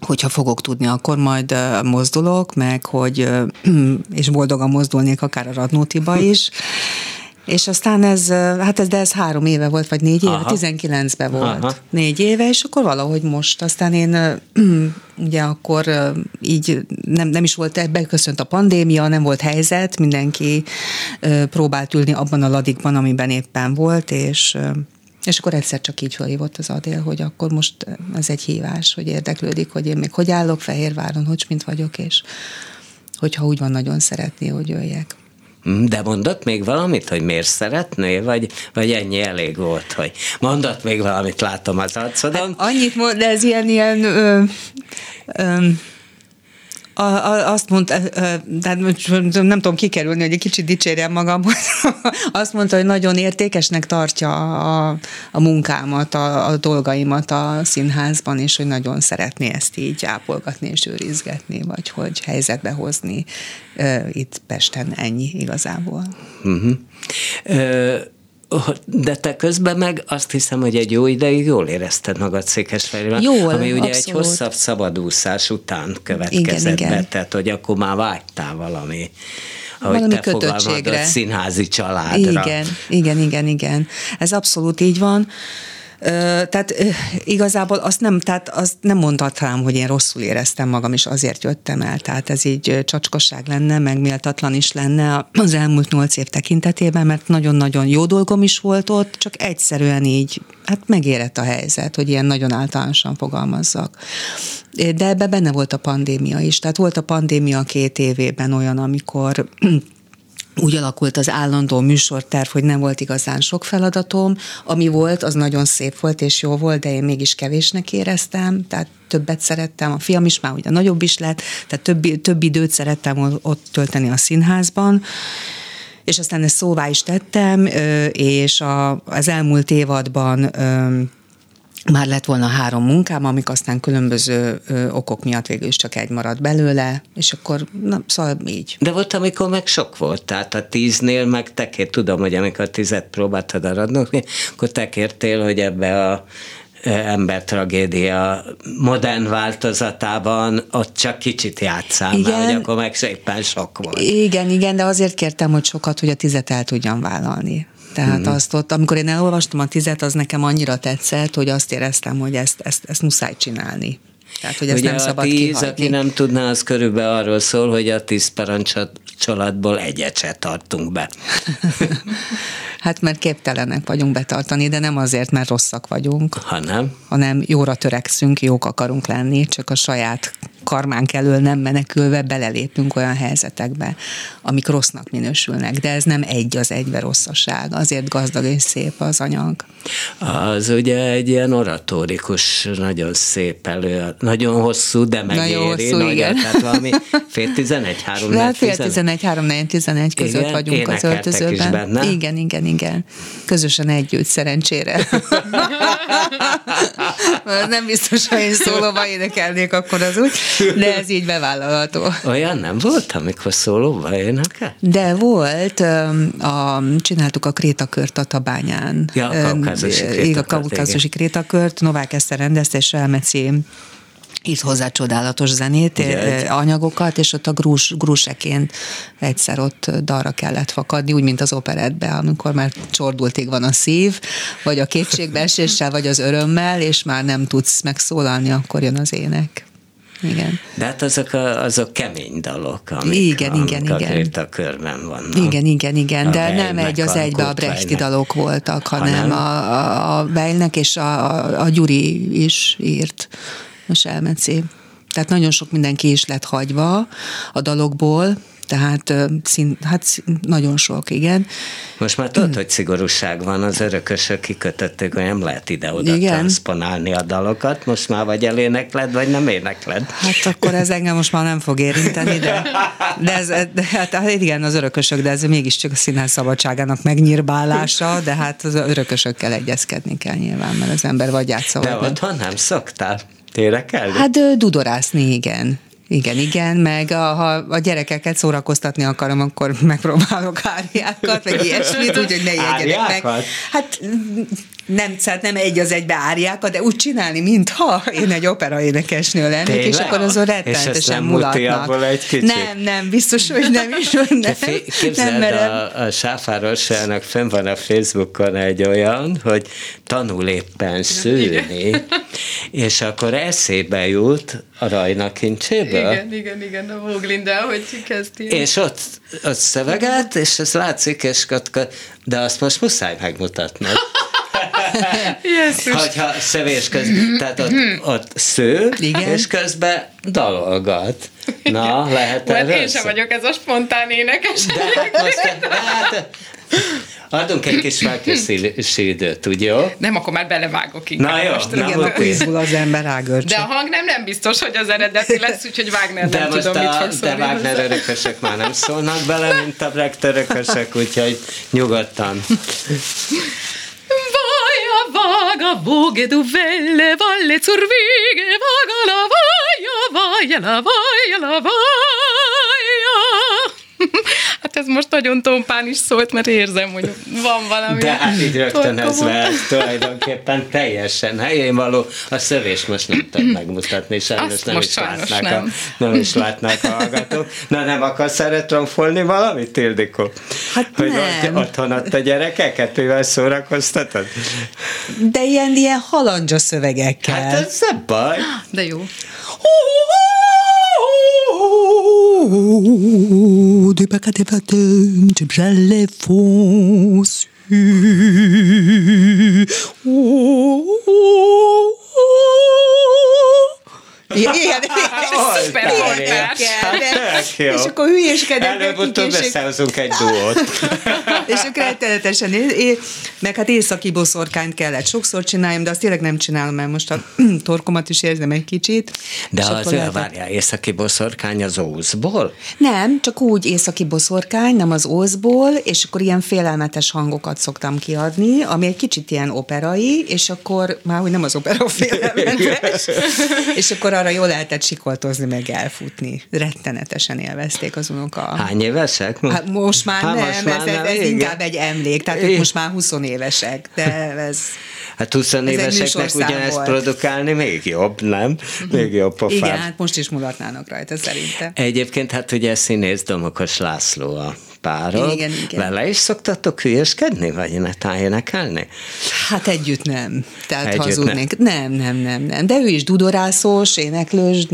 hogyha fogok tudni, akkor majd mozdulok, meg hogy, [CLEARS THROAT] és boldogan mozdulnék akár a Radnótiba is, és aztán ez, hát ez, de ez három éve volt, vagy négy éve, Aha. 19-ben volt. Aha. Négy éve, és akkor valahogy most, aztán én [CLEARS THROAT] ugye akkor így nem, nem is volt, beköszönt a pandémia, nem volt helyzet, mindenki próbált ülni abban a ladikban, amiben éppen volt, és és akkor egyszer csak így felhívott az Adél, hogy akkor most ez egy hívás, hogy érdeklődik, hogy én még hogy állok Fehérváron, hogy mint vagyok, és hogyha úgy van, nagyon szeretné, hogy jöjjek. Hm, de mondott még valamit, hogy miért szeretné, vagy, vagy ennyi elég volt, hogy mondott még valamit, látom az arcodon. Hát annyit de ez ilyen, ilyen ö, ö, a, a, azt mondta, tehát nem tudom kikerülni, hogy egy kicsit dicsérjem magam, [LAUGHS] azt mondta, hogy nagyon értékesnek tartja a, a munkámat, a, a dolgaimat a színházban, és hogy nagyon szeretné ezt így ápolgatni és őrizgetni, vagy hogy helyzetbe hozni itt Pesten ennyi igazából. Uh-huh. Uh de te közben meg azt hiszem, hogy egy jó ideig jól érezted magad Székesfehérben. Jól, Ami ugye abszolút. egy hosszabb szabadúszás után következett igen, be, igen. tehát hogy akkor már vágytál valami ahogy valami te kötöttségre. színházi családra. Igen, igen, igen, igen. Ez abszolút így van. Tehát igazából azt nem, tehát azt nem mondhatnám, hogy én rosszul éreztem magam, és azért jöttem el. Tehát ez így csacskosság lenne, meg méltatlan is lenne az elmúlt nyolc év tekintetében, mert nagyon-nagyon jó dolgom is volt ott, csak egyszerűen így, hát megérett a helyzet, hogy ilyen nagyon általánosan fogalmazzak. De ebbe benne volt a pandémia is. Tehát volt a pandémia két évében olyan, amikor úgy alakult az állandó műsorterv, hogy nem volt igazán sok feladatom. Ami volt, az nagyon szép volt és jó volt, de én mégis kevésnek éreztem, tehát többet szerettem, a fiam is már ugye nagyobb is lett, tehát több, több időt szerettem ott tölteni a színházban és aztán ezt szóvá is tettem, és az elmúlt évadban már lett volna három munkám, amik aztán különböző ö, okok miatt végül is csak egy maradt belőle, és akkor, na, szóval így. De volt, amikor meg sok volt, tehát a tíznél meg tekért, tudom, hogy amikor a tizet próbáltad aradni, akkor tekértél, hogy ebbe a ember tragédia modern változatában ott csak kicsit játszál, igen, mert hogy akkor meg szépen sok volt. Igen, igen, de azért kértem, hogy sokat, hogy a tizet el tudjam vállalni. Tehát mm-hmm. azt ott, amikor én elolvastam a tizet, az nekem annyira tetszett, hogy azt éreztem, hogy ezt, ezt, ezt muszáj csinálni. Tehát, hogy ezt Ugye nem szabad a tíz, kihagyni. aki nem tudná, az körülbelül arról szól, hogy a tíz parancsolatból egyet se tartunk be. [LAUGHS] hát mert képtelenek vagyunk betartani, de nem azért, mert rosszak vagyunk. Hanem? Hanem jóra törekszünk, jók akarunk lenni, csak a saját karmánk elől nem menekülve belelépünk olyan helyzetekbe, amik rossznak minősülnek, de ez nem egy az egybe rosszaság, azért gazdag és szép az anyag. Az ugye egy ilyen oratórikus, nagyon szép elő, nagyon hosszú, de megéri. Nagyon hosszú, nagyon, igen. Tehát valami [LAUGHS] fél tizenegy, három, fél tizenegy, három, tizenegy között igen, vagyunk az öltözőben. Is benne. Igen, igen, igen. Közösen együtt, szerencsére. [LAUGHS] nem biztos, ha én szólóba énekelnék, akkor az úgy de ez így bevállalható. Olyan nem volt, amikor szólóba énekel? De volt, a, csináltuk a krétakört a Tabányán. Ja, a kaukázusi krétakört. A kaukázusi krétakört, Novák Eszter rendezte, és Elmeci írt hozzá csodálatos zenét, Ugye, anyagokat, és ott a grús, grúseként egyszer ott dalra kellett fakadni, úgy, mint az operetbe, amikor már csordultig van a szív, vagy a kétségbeeséssel, vagy az örömmel, és már nem tudsz megszólalni, akkor jön az ének igen. De hát azok a, azok kemény dalok, amik, igen, amik igen, igen. a körben vannak. Igen, igen, igen, de nem egy az egybe a Brechti dalok voltak, hanem ha a, a, a Beilnek és a, a, a Gyuri is írt, a Selmeci. Tehát nagyon sok mindenki is lett hagyva a dalokból, tehát szín, hát nagyon sok, igen. Most már tudod, hogy szigorúság van, az örökösök kikötötték, hogy nem lehet ide-oda transponálni a dalokat, most már vagy elénekled, vagy nem énekled. Hát akkor ez engem most már nem fog érinteni, de, de, ez, de hát, hát igen, az örökösök, de ez mégiscsak a színház szabadságának megnyírbálása, de hát az örökösökkel egyezkedni kell nyilván, mert az ember vagy játsza. De otthon nem szoktál? Énekelni? Hát dudorászni, igen Igen, igen, meg a, ha a gyerekeket szórakoztatni akarom, akkor megpróbálok áriákat, meg ilyesmit, úgyhogy ne ijedjenek meg. Hát nem, szóval nem egy az egybe áriákat, de úgy csinálni, mintha én egy opera énekesnő lennék, Tényleg? és akkor azon rettenetesen mulatnak. egy kicsit? Nem, nem, biztos, hogy nem is. Nem, Képzeld, nem a, a Sáfárossának fenn van a Facebookon egy olyan, hogy tanul éppen szülni, és akkor eszébe jut a Rajna kincséből. Igen, igen, igen, a Voglinda, hogy kezdi. És ott, ott szöveget, és ez látszik, és de azt most muszáj megmutatnod. Hogyha szövés közben, tehát ott, ott sző, Igen. és közben dalolgat. Na, lehet erről? Én sem vagyok ez a spontán énekes. De hát most, hát, Adunk egy kis változási időt, ugye jó? Nem, akkor már belevágok inkább. Na jó, most. Na, igen, akkor izgul az ember ágörcsök. De a hang nem, nem biztos, hogy az eredeti lesz, úgyhogy Wagner de nem tudom, a, mit fog. De Wagner örökösök már nem szólnak bele, mint a Brecht örökösök, úgyhogy nyugodtan. vaga, voge du velle, valle zur Wiege, vaga la vaia, vaia la vaia la vaia. [LAUGHS] Hát ez most nagyon tompán is szólt, mert érzem, hogy van valami. De hát így rögtön ez ez tulajdonképpen teljesen helyén való. A szövés most nem tudom [CLEARS THROAT] megmutatni, sajnos Azt nem is sajnos látnák nem. A, nem is látnák a hallgatók. Na nem akarsz erre tromfolni valamit, Tildikó? Hát hogy nem. Ott, otthon ott a gyerekeket, mivel szórakoztatod? De ilyen, ilyen halandzsa szövegekkel. Hát ez nem baj. De jó. du Oh, des pâtes des j'allais foncer. Oh, oh. Igen, szuper És akkor hülyéskedek. Előbb-utóbb összehozunk egy duót. [LAUGHS] és akkor rettenetesen, meg hát északi boszorkányt kellett sokszor csináljam, de azt tényleg nem csinálom, mert most a [CLEARS THROAT] torkomat is érzem egy kicsit. De az lehetett... várjál, északi boszorkány az ózból? Nem, csak úgy északi boszorkány, nem az ózból, és akkor ilyen félelmetes hangokat szoktam kiadni, ami egy kicsit ilyen operai, és akkor már, hogy nem az opera félelmetes, [LAUGHS] és akkor arra jól lehetett sikoltozni, meg elfutni. Rettenetesen élvezték az unoka. Hány évesek? Hát most már hát nem, most már ez, nem, ez inkább egy emlék, tehát ők most már 20 évesek, de ez... Hát 20 éveseknek ugyanezt volt. produkálni még jobb, nem? Még jobb pofább. Igen, hát most is mulatnának rajta szerintem. Egyébként hát ugye színész Domokos László a párod. Igen, igen. Vele is szoktatok hülyeskedni, vagy netán énekelni? Hát együtt nem. Tehát együtt hazudnék. Nem. nem, nem, nem, nem. De ő is dudorászós, éneklős,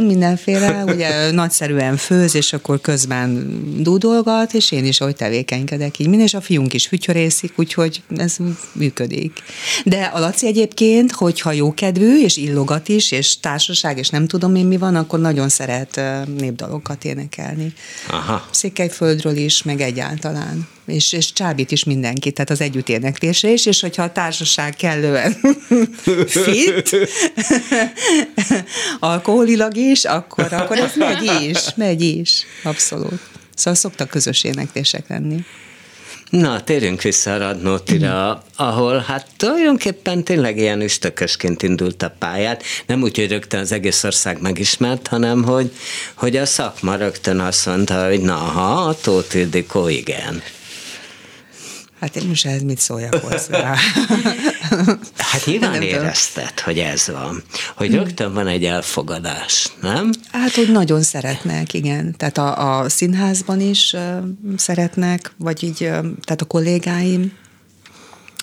mindenféle, [LAUGHS] ugye nagyszerűen főz, és akkor közben dudolgat, és én is oly tevékenykedek így. És a fiunk is fütyörészik, úgyhogy ez működik. De a Laci egyébként, hogyha jókedvű, és illogat is, és társaság, és nem tudom én mi van, akkor nagyon szeret népdalokat énekelni. Aha. Székelyföld földről is, meg egyáltalán. És, és csábít is mindenki, tehát az együtt éneklésre is, és hogyha a társaság kellően [LAUGHS] fit, [LAUGHS] alkoholilag is, akkor, akkor ez megy is, megy is, abszolút. Szóval szoktak közös éneklések lenni. Na, térjünk vissza a Radnótira, ahol hát tulajdonképpen tényleg ilyen üstökösként indult a pályát. Nem úgy, hogy rögtön az egész ország megismert, hanem hogy, hogy a szakma rögtön azt mondta, hogy na, ha, a Tóth Ildikó igen. Hát én most ehhez mit szóljak hozzá? [LAUGHS] hát nyilván érezted, hogy ez van. Hogy rögtön van egy elfogadás, nem? Hát, hogy nagyon szeretnek, igen. Tehát a, a színházban is uh, szeretnek, vagy így, uh, tehát a kollégáim,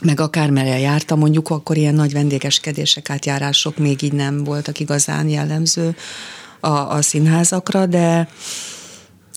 meg akármerre jártam, mondjuk akkor ilyen nagy vendégeskedések, átjárások még így nem voltak igazán jellemző a, a színházakra, de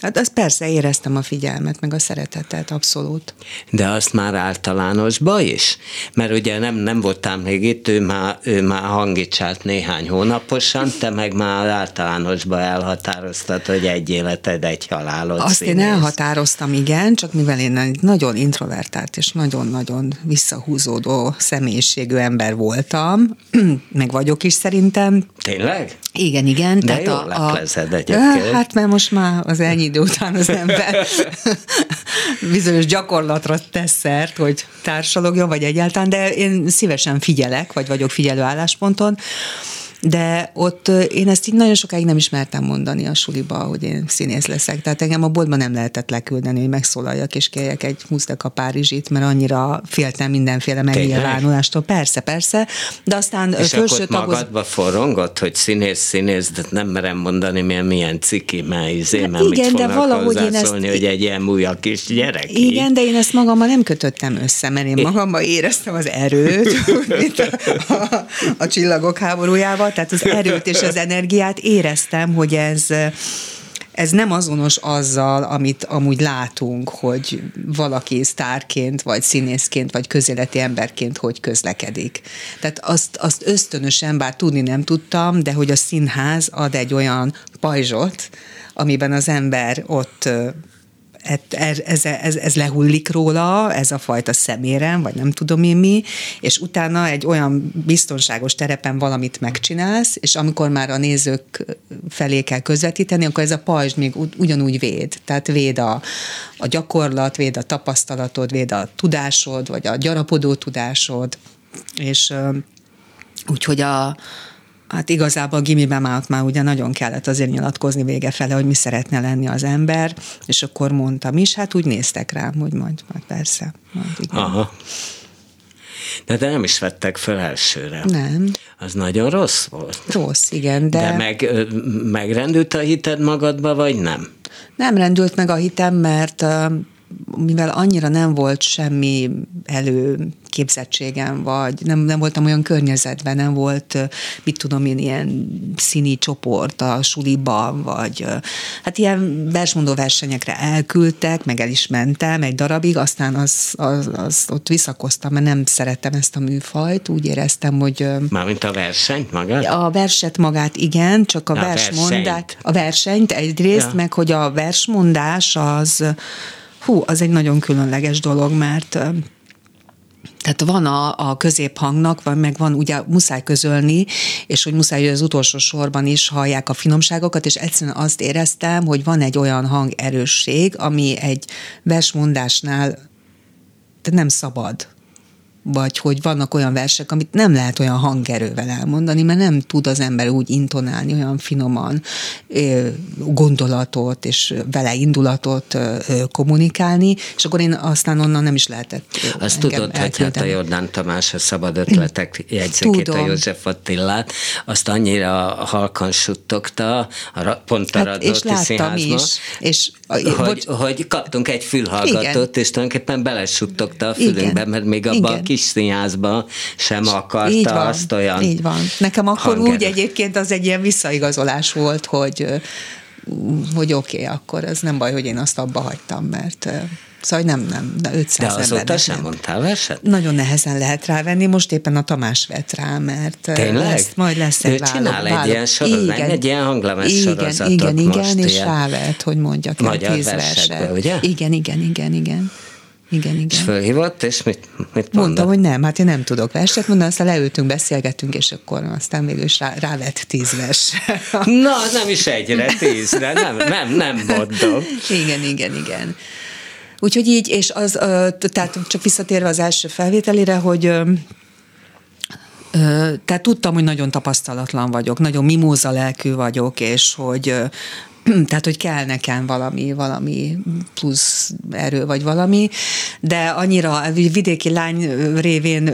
Hát azt persze éreztem a figyelmet, meg a szeretetet, abszolút. De azt már általánosba is? Mert ugye nem, nem voltál még itt, ő már, ő már hangicsált néhány hónaposan, te meg már általánosba elhatároztad, hogy egy életed, egy halálod Azt színész. én elhatároztam, igen, csak mivel én egy nagyon introvertált és nagyon-nagyon visszahúzódó személyiségű ember voltam, [CLEARS THROAT] meg vagyok is szerintem. Tényleg? Igen, igen. De tehát jól a, a, egyébként. Hát mert most már az ennyi idő után az ember [LAUGHS] bizonyos gyakorlatra tesz szert, hogy társalogjon, vagy egyáltalán, de én szívesen figyelek, vagy vagyok figyelő állásponton, de ott én ezt így nagyon sokáig nem ismertem mondani a suliba, hogy én színész leszek. Tehát engem a boltban nem lehetett leküldeni, hogy megszólaljak és kérjek egy a Párizsit, mert annyira féltem mindenféle megnyilvánulástól. Persze, persze. De aztán és felső akkor tagoz... magadba forrongott, hogy színész, színész, de nem merem mondani, milyen, milyen ciki, mert izé, hát igen, de valahogy én ezt... hogy egy ilyen új kis gyerek. Igen, de én ezt magammal nem kötöttem össze, mert én magammal éreztem az erőt, [LAUGHS] mint a, a, a csillagok háborújával, tehát az erőt és az energiát éreztem, hogy ez ez nem azonos azzal, amit amúgy látunk, hogy valaki sztárként, vagy színészként, vagy közéleti emberként hogy közlekedik. Tehát azt, azt ösztönösen, bár tudni nem tudtam, de hogy a színház ad egy olyan pajzsot, amiben az ember ott ez, ez, ez, ez lehullik róla, ez a fajta szemérem, vagy nem tudom én mi, és utána egy olyan biztonságos terepen valamit megcsinálsz, és amikor már a nézők felé kell közvetíteni, akkor ez a pajzs még ugyanúgy véd. Tehát véd a, a gyakorlat, véd a tapasztalatod, véd a tudásod, vagy a gyarapodó tudásod, és úgyhogy a, Hát igazából a gimiben már, már ugye nagyon kellett azért nyilatkozni vége fele, hogy mi szeretne lenni az ember, és akkor mondtam is, hát úgy néztek rám, hogy majd, majd persze. Majd igen. Aha. De, de nem is vettek fel elsőre. Nem. Az nagyon rossz volt. Rossz, igen, de... De meg, megrendült a hited magadba, vagy nem? Nem rendült meg a hitem, mert mivel annyira nem volt semmi előképzettségem, vagy nem, nem voltam olyan környezetben, nem volt, mit tudom én, ilyen színi csoport a suliban, vagy hát ilyen versmondó versenyekre elküldtek, meg el is mentem egy darabig, aztán az, az, az ott visszakoztam, mert nem szerettem ezt a műfajt, úgy éreztem, hogy... Mármint a versenyt magát? A verset magát igen, csak a, a versmondát, a versenyt egyrészt, ja. meg hogy a versmondás az hú, az egy nagyon különleges dolog, mert tehát van a, a középhangnak, van, meg van ugye muszáj közölni, és hogy muszáj, hogy az utolsó sorban is hallják a finomságokat, és egyszerűen azt éreztem, hogy van egy olyan hangerősség, ami egy versmondásnál nem szabad vagy hogy vannak olyan versek, amit nem lehet olyan hangerővel elmondani, mert nem tud az ember úgy intonálni olyan finoman gondolatot és vele indulatot kommunikálni, és akkor én aztán onnan nem is lehetett Azt tudod, hogy hát a Jordán Tamás a Szabad Ötletek jegyzekét, a József Attillát, azt annyira halkan suttogta, pont a hát, és láttam is. És, hogy, hogy, hogy kaptunk egy fülhallgatót, igen. és tulajdonképpen belesuttogta a fülünkbe, mert még abban a kis színházba sem akarta így van, azt olyan Így van. Nekem akkor hanger. úgy egyébként az egy ilyen visszaigazolás volt, hogy hogy oké, okay, akkor ez nem baj, hogy én azt abba hagytam, mert Szóval nem, nem, de 500 De azóta sem nem. mondtál verset? Nagyon nehezen lehet rávenni, most éppen a Tamás vett rá, mert Tényleg? Lesz, majd lesz egy Ő csinál válog, egy ilyen sorozat, igen, egy ilyen hanglemes igen, sorozatot Igen, igen, most és rávett, hogy mondjak el tíz verset. ugye? Igen, igen, igen, igen. Igen, igen. És fölhívott, és mit, mit mondott? Mondta, hogy nem, hát én nem tudok verset mondani, aztán leültünk, beszélgettünk, és akkor aztán végül is rá, rávett tíz vers. [LAUGHS] Na, nem is egyre, tízre, nem, nem, nem mondom. Igen, igen, igen. Úgyhogy így, és az, tehát csak visszatérve az első felvételére, hogy tehát tudtam, hogy nagyon tapasztalatlan vagyok, nagyon mimóza lelkű vagyok, és hogy [CLEARS THROAT] tehát, hogy kell nekem valami, valami plusz erő, vagy valami, de annyira vidéki lány révén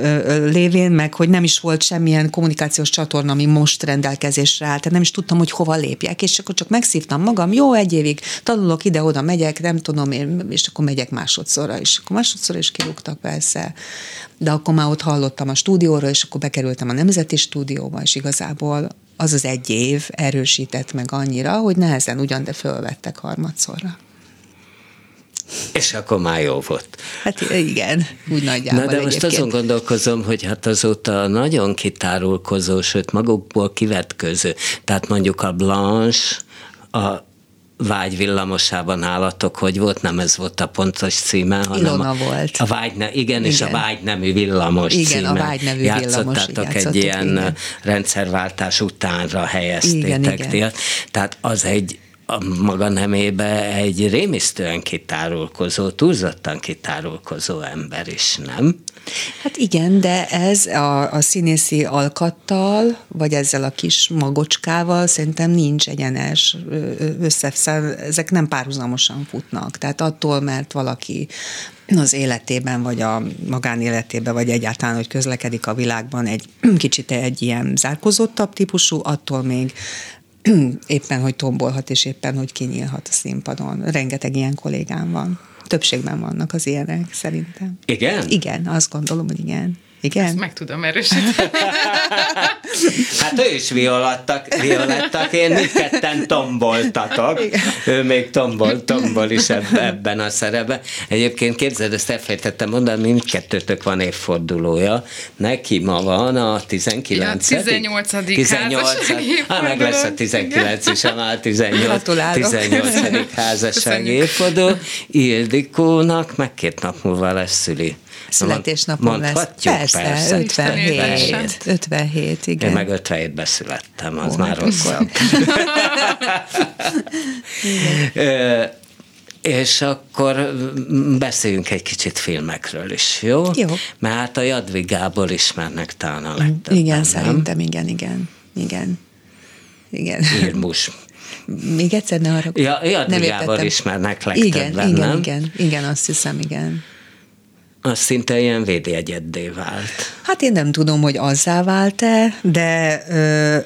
lévén, meg hogy nem is volt semmilyen kommunikációs csatorna, ami most rendelkezésre áll, tehát nem is tudtam, hogy hova lépjek, és akkor csak megszívtam magam, jó, egy évig tanulok ide-oda, megyek, nem tudom én, és akkor megyek másodszorra is. Akkor másodszor is kirúgtak persze, de akkor már ott hallottam a stúdióról, és akkor bekerültem a Nemzeti Stúdióba, és igazából az az egy év erősített meg annyira, hogy nehezen ugyan, de fölvettek harmadszorra. És akkor már jó volt. Hát igen, úgy nagyjából Na de most egyébként. azon gondolkozom, hogy hát azóta nagyon kitárulkozó, sőt magukból kivetköző. Tehát mondjuk a Blanche, a vágy villamosában állatok, hogy volt, nem ez volt a pontos címe, hanem Ilona a, volt. A vágy, igen, igen, és a vágynemű villamos igen, címe. a vágynemű villamos. egy ilyen igen. rendszerváltás utánra helyeztétek. Igen, igen. Tehát az egy a maga nemébe egy rémisztően kitárulkozó, túlzottan kitárulkozó ember is, nem? Hát igen, de ez a, a színészi alkattal, vagy ezzel a kis magocskával szerintem nincs egyenes összefszel, ezek nem párhuzamosan futnak. Tehát attól, mert valaki az életében, vagy a magánéletében, vagy egyáltalán, hogy közlekedik a világban egy [CLEARS THROAT] kicsit egy ilyen zárkozottabb típusú, attól még éppen, hogy tombolhat, és éppen, hogy kinyílhat a színpadon. Rengeteg ilyen kollégám van. Többségben vannak az ilyenek, szerintem. Igen? Igen, azt gondolom, hogy igen. Igen? Ezt meg tudom erősíteni. [LAUGHS] hát ő is violattak, violettak, én mindketten tomboltatok. Igen. Ő még tombol, tombol is ebben a szerepben. Egyébként képzeld, ezt elfejtettem mondani, mindkettőtök van évfordulója. Neki ma van a 19. Ja, 18. 18. Hát meg lesz a 19 is, a 18. 18. házasság évforduló. Ildikónak meg két nap múlva lesz szüli születésnapom lesz. Persze, persze. 57. 57, igen. Én meg 57 beszülettem, az Ó, már rosszabb. [LAUGHS] És akkor beszéljünk egy kicsit filmekről is, jó? Jó. Mert hát a Jadvig Gábor ismernek talán a legtöbben, Igen, nem? szerintem igen, igen, igen. Igen. Irmus. Még egyszer ne arra. Ja, Jadvig Gábor ismernek legtöbben, igen, igen, nem? Igen, igen, azt hiszem, igen az szinte ilyen védjegyeddé vált. Hát én nem tudom, hogy azzá vált-e, de ö,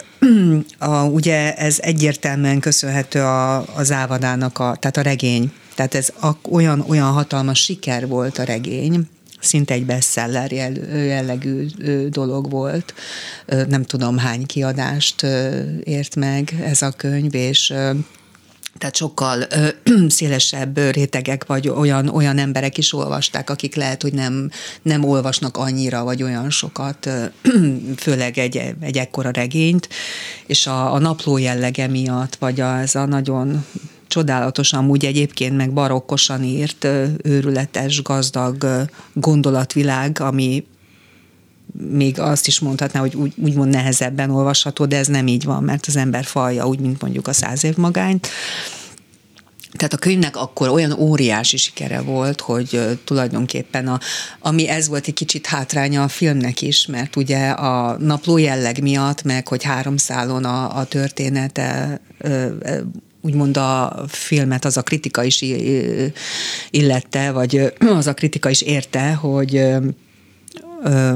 [CLEARS THROAT] a, ugye ez egyértelműen köszönhető a, az ávadának, a, tehát a regény. Tehát ez a, olyan, olyan hatalmas siker volt a regény, szinte egy bestseller jellegű dolog volt. Nem tudom hány kiadást ért meg ez a könyv, és tehát sokkal ö, [CLEARS THROAT] szélesebb rétegek, vagy olyan, olyan emberek is olvasták, akik lehet, hogy nem, nem olvasnak annyira, vagy olyan sokat, ö, [CLEARS THROAT] főleg egy, egy ekkora regényt, és a, a napló jellege miatt, vagy az a nagyon csodálatosan, úgy egyébként meg barokkosan írt, őrületes, gazdag gondolatvilág, ami még azt is mondhatná, hogy úgy, úgymond nehezebben olvasható, de ez nem így van, mert az ember falja, úgy, mint mondjuk a száz év magányt. Tehát a könyvnek akkor olyan óriási sikere volt, hogy tulajdonképpen a, ami ez volt egy kicsit hátránya a filmnek is, mert ugye a napló jelleg miatt, meg hogy három szálon a, a története úgymond a filmet az a kritika is illette, vagy [CLEARS THROAT] az a kritika is érte, hogy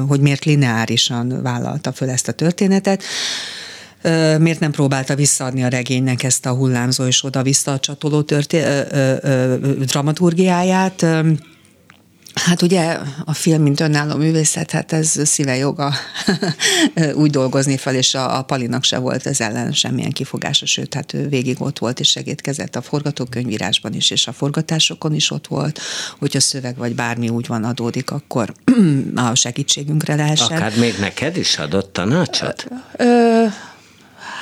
hogy miért lineárisan vállalta föl ezt a történetet miért nem próbálta visszaadni a regénynek ezt a hullámzó és oda-vissza csatoló történ- dramaturgiáját. Hát ugye a film, mint önálló művészet, hát ez szíve joga [LAUGHS] úgy dolgozni fel, és a, a Palinak se volt ez ellen semmilyen kifogása, sőt, hát ő végig ott volt és segítkezett a forgatókönyvírásban is, és a forgatásokon is ott volt, hogyha szöveg vagy bármi úgy van adódik, akkor [CLEARS THROAT] a segítségünkre lehessen. Akár még neked is adott tanácsot? Ö,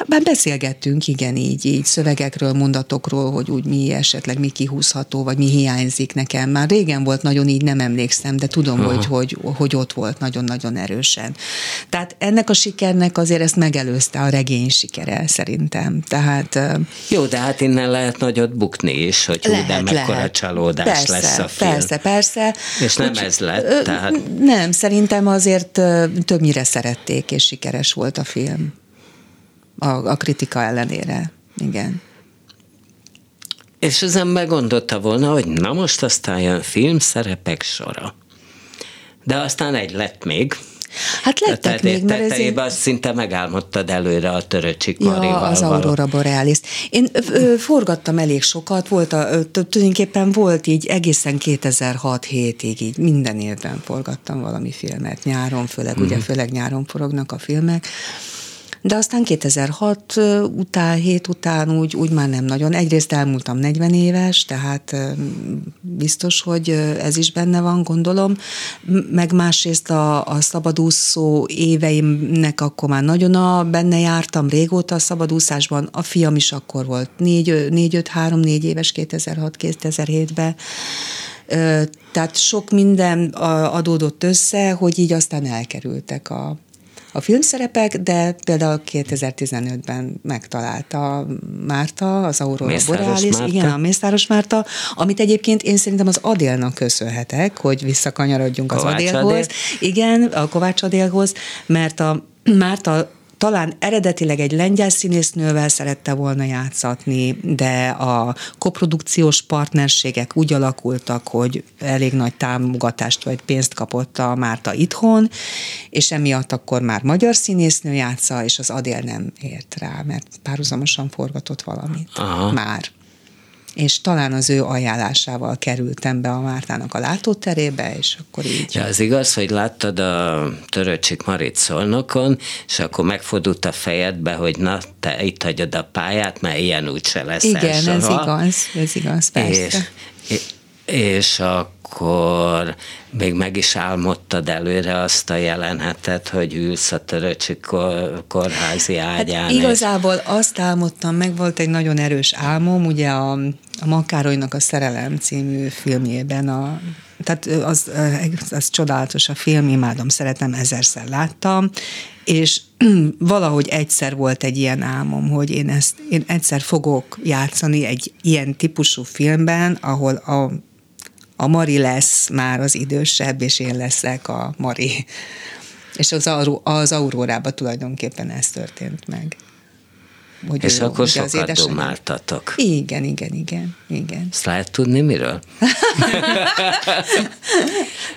már beszélgettünk, igen, így, így szövegekről, mondatokról, hogy úgy mi esetleg mi kihúzható, vagy mi hiányzik nekem. Már régen volt nagyon így, nem emlékszem, de tudom, hogy, hogy, hogy ott volt nagyon-nagyon erősen. Tehát ennek a sikernek azért ezt megelőzte a regény sikere, szerintem. Tehát, Jó, de hát innen lehet nagyot bukni is, hogy lehet, hú, de mekkora lehet. csalódás persze, lesz a film. Persze, persze. És nem hogy, ez lett, tehát... Nem, szerintem azért többnyire szerették, és sikeres volt a film a, a kritika ellenére. Igen. És az ember gondolta volna, hogy na most aztán jön film szerepek sora. De aztán egy lett még, Hát lettek Tehát még, mert tetejében én... azt szinte megálmodtad előre a töröcsik ja, Marival. az Aurora Borealis. Én ö, forgattam elég sokat, volt a, ö, tulajdonképpen volt így egészen 2006-7-ig így minden évben forgattam valami filmet, nyáron, főleg, mm. ugye mhm. főleg nyáron forognak a filmek, de aztán 2006 után, 7 után úgy, úgy már nem nagyon. Egyrészt elmúltam 40 éves, tehát biztos, hogy ez is benne van, gondolom. Meg másrészt a, a szabadúszó éveimnek akkor már nagyon a, benne jártam régóta a szabadúszásban. A fiam is akkor volt 4-5-3-4 éves 2006-2007-ben. Tehát sok minden adódott össze, hogy így aztán elkerültek a, a filmszerepek, de például 2015-ben megtalálta Márta, az Aurora Mészáros Borealis, Márta. igen, a Mészáros Márta, amit egyébként én szerintem az Adélnak köszönhetek, hogy visszakanyarodjunk az Kovács Adélhoz. Adél. Igen, a Kovács Adélhoz, mert a Márta talán eredetileg egy lengyel színésznővel szerette volna játszatni, de a koprodukciós partnerségek úgy alakultak, hogy elég nagy támogatást vagy pénzt kapott a Márta itthon, és emiatt akkor már magyar színésznő játsza, és az Adél nem ért rá, mert párhuzamosan forgatott valamit. Aha. Már és talán az ő ajánlásával kerültem be a Mártának a látóterébe, és akkor így. Ja, az igaz, hogy láttad a Töröcsik Marit szolnokon, és akkor megfordult a fejedbe, hogy na, te itt hagyod a pályát, mert ilyen úgyse lesz Igen, ez igaz, ez igaz, persze. És, és akkor még meg is álmodtad előre azt a jelenetet, hogy ülsz a Töröcsik kor, kórházi ágyán. Hát és- igazából azt álmodtam, meg volt egy nagyon erős álmom, ugye a, a Makárolynak a Szerelem című filmjében, a, tehát az, az, az csodálatos a film, imádom, szeretem, ezerszer láttam, és [CLEARS THROAT] valahogy egyszer volt egy ilyen álmom, hogy én ezt, én egyszer fogok játszani egy ilyen típusú filmben, ahol a a Mari lesz már az idősebb, és én leszek a Mari. És az, az Aurórában tulajdonképpen ez történt meg. Hogy És ő- akkor ugye az sokat édesanyja- domáltatok. Igen, igen, igen, igen. Ezt lehet tudni miről? [LAUGHS]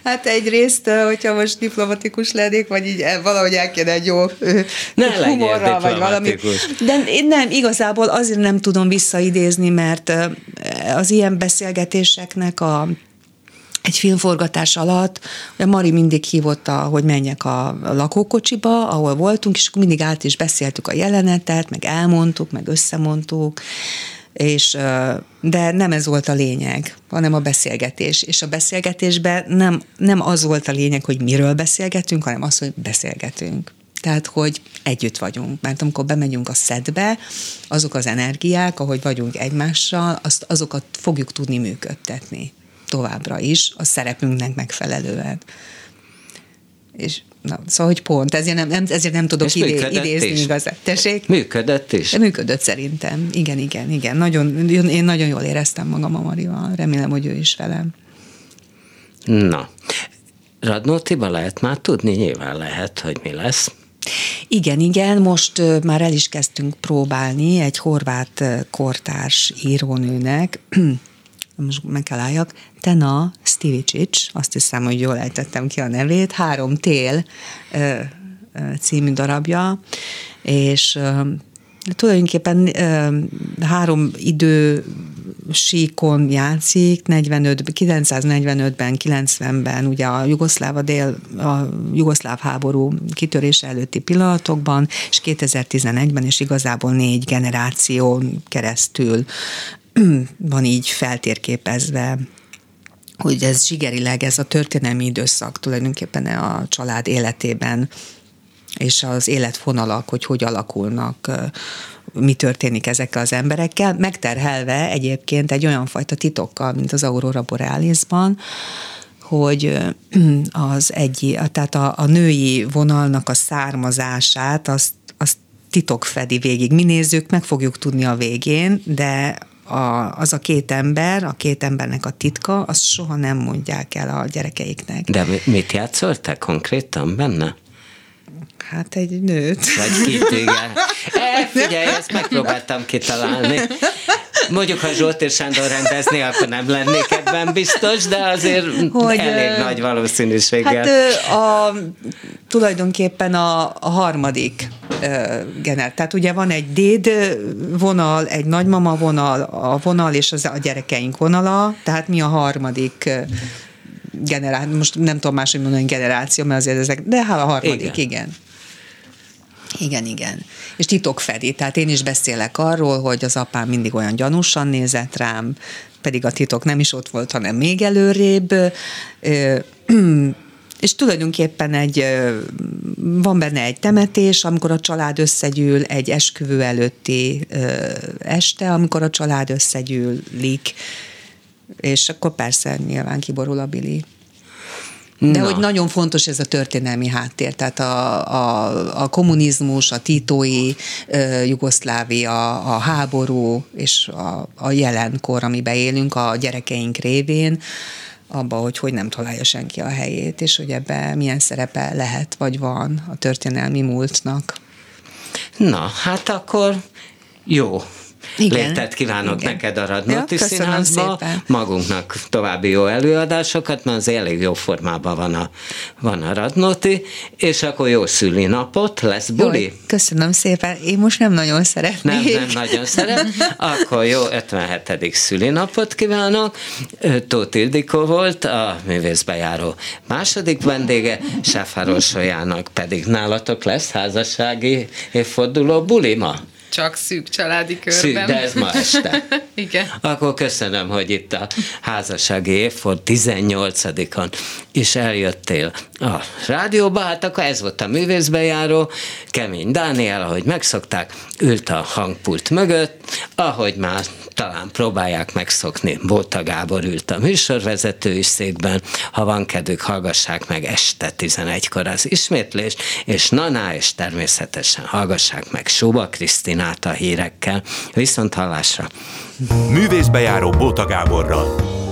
Hát egyrészt, hogyha most diplomatikus lennék, vagy így el- valahogy el kéne egy jó Ne humorral, vagy valami. De én nem, igazából azért nem tudom visszaidézni, mert az ilyen beszélgetéseknek a egy filmforgatás alatt, ugye Mari mindig hívotta, hogy menjek a lakókocsiba, ahol voltunk, és mindig át is beszéltük a jelenetet, meg elmondtuk, meg összemondtuk, és, de nem ez volt a lényeg, hanem a beszélgetés. És a beszélgetésben nem, nem az volt a lényeg, hogy miről beszélgetünk, hanem az, hogy beszélgetünk. Tehát, hogy együtt vagyunk. Mert amikor bemegyünk a szedbe, azok az energiák, ahogy vagyunk egymással, azt, azokat fogjuk tudni működtetni továbbra is a szerepünknek megfelelően. És na, szóval, hogy pont, ezért nem, nem, ezért nem tudok idé, idézni is. igazán. Tessék? Működött is? Működött szerintem. Igen, igen, igen. Nagyon, én nagyon jól éreztem magam a Marival. Remélem, hogy ő is velem. Na, Radnótiba lehet már tudni? Nyilván lehet, hogy mi lesz. Igen, igen, most már el is kezdtünk próbálni egy horvát kortárs írónőnek, [CLEARS THROAT] most meg kell álljak, Tena Stivicic, azt hiszem, hogy jól ejtettem ki a nevét, Három tél című darabja, és ö, tulajdonképpen három idő síkon játszik, 45, 945-ben, 90-ben, ugye a jugoszláv, a, dél, a jugoszláv háború kitörése előtti pillanatokban, és 2011-ben is igazából négy generáción keresztül [CLEARS THROAT] van így feltérképezve hogy ez zsigerileg, ez a történelmi időszak tulajdonképpen a család életében és az életfonalak, hogy hogy alakulnak, mi történik ezekkel az emberekkel, megterhelve egyébként egy olyan fajta titokkal, mint az Aurora Borealisban, hogy [CLEARS THROAT] az egy, tehát a, a női vonalnak a származását, azt, azt titok fedi végig. Mi nézzük, meg fogjuk tudni a végén, de a, az a két ember, a két embernek a titka, azt soha nem mondják el a gyerekeiknek. De mi- mit játszoltál konkrétan benne? Hát egy nőt. Vagy kit, igen. [LAUGHS] E, figyelj, ezt megpróbáltam kitalálni. Mondjuk, ha Zsolt és Sándor rendezni, akkor nem lennék ebben biztos, de azért Hogy, hogy, elég ö, nagy valószínűséggel. Hát ö, a, tulajdonképpen a, a harmadik generál. Tehát ugye van egy déd vonal, egy nagymama vonal, a vonal és az a gyerekeink vonala, tehát mi a harmadik generáció, most nem tudom máshogy mondani generáció, mert azért ezek, de hát a harmadik, igen. Igen. Igen. Igen. És titok Fedi, tehát én is beszélek arról, hogy az apám mindig olyan gyanúsan nézett rám, pedig a titok nem is ott volt, hanem még előrébb. [CLEARS THROAT] És tulajdonképpen egy, van benne egy temetés, amikor a család összegyűl, egy esküvő előtti este, amikor a család összegyűlik, és akkor persze nyilván kiborul a Billy. De Na. hogy nagyon fontos ez a történelmi háttér, tehát a, a, a kommunizmus, a titói uh, Jugoszlávia, a háború és a, a jelenkor, amiben élünk a gyerekeink révén, abba, hogy hogy nem találja senki a helyét, és hogy ebbe milyen szerepe lehet, vagy van a történelmi múltnak. Na, hát akkor jó. Igen. Létet kívánok Igen. neked a Radnóti ja, Színházba, magunknak további jó előadásokat, mert az elég jó formában van a, van a Radnóti, és akkor jó szülinapot, lesz buli? Jó, köszönöm szépen, én most nem nagyon szeretnék. Nem, nem nagyon szeret, [LAUGHS] akkor jó 57. szülinapot kívánok. Tóth Ildikó volt a művészbejáró második vendége, Sáfárosolyának pedig nálatok lesz házassági évforduló buli ma? Csak szűk családi körben. Szűk, de ez ma este. [LAUGHS] Igen. Akkor köszönöm, hogy itt a házassági évford 18-on is eljöttél a rádióba. Hát akkor ez volt a művészbejáró. Kemény Dániel, ahogy megszokták, ült a hangpult mögött, ahogy már talán próbálják megszokni. Bóta Gábor ült a műsorvezetői székben. Ha van kedvük, hallgassák meg este 11-kor az ismétlést, és Naná, és természetesen hallgassák meg Suba Krisztinát a hírekkel. Viszont hallásra! Művészbejáró Bóta Gáborral.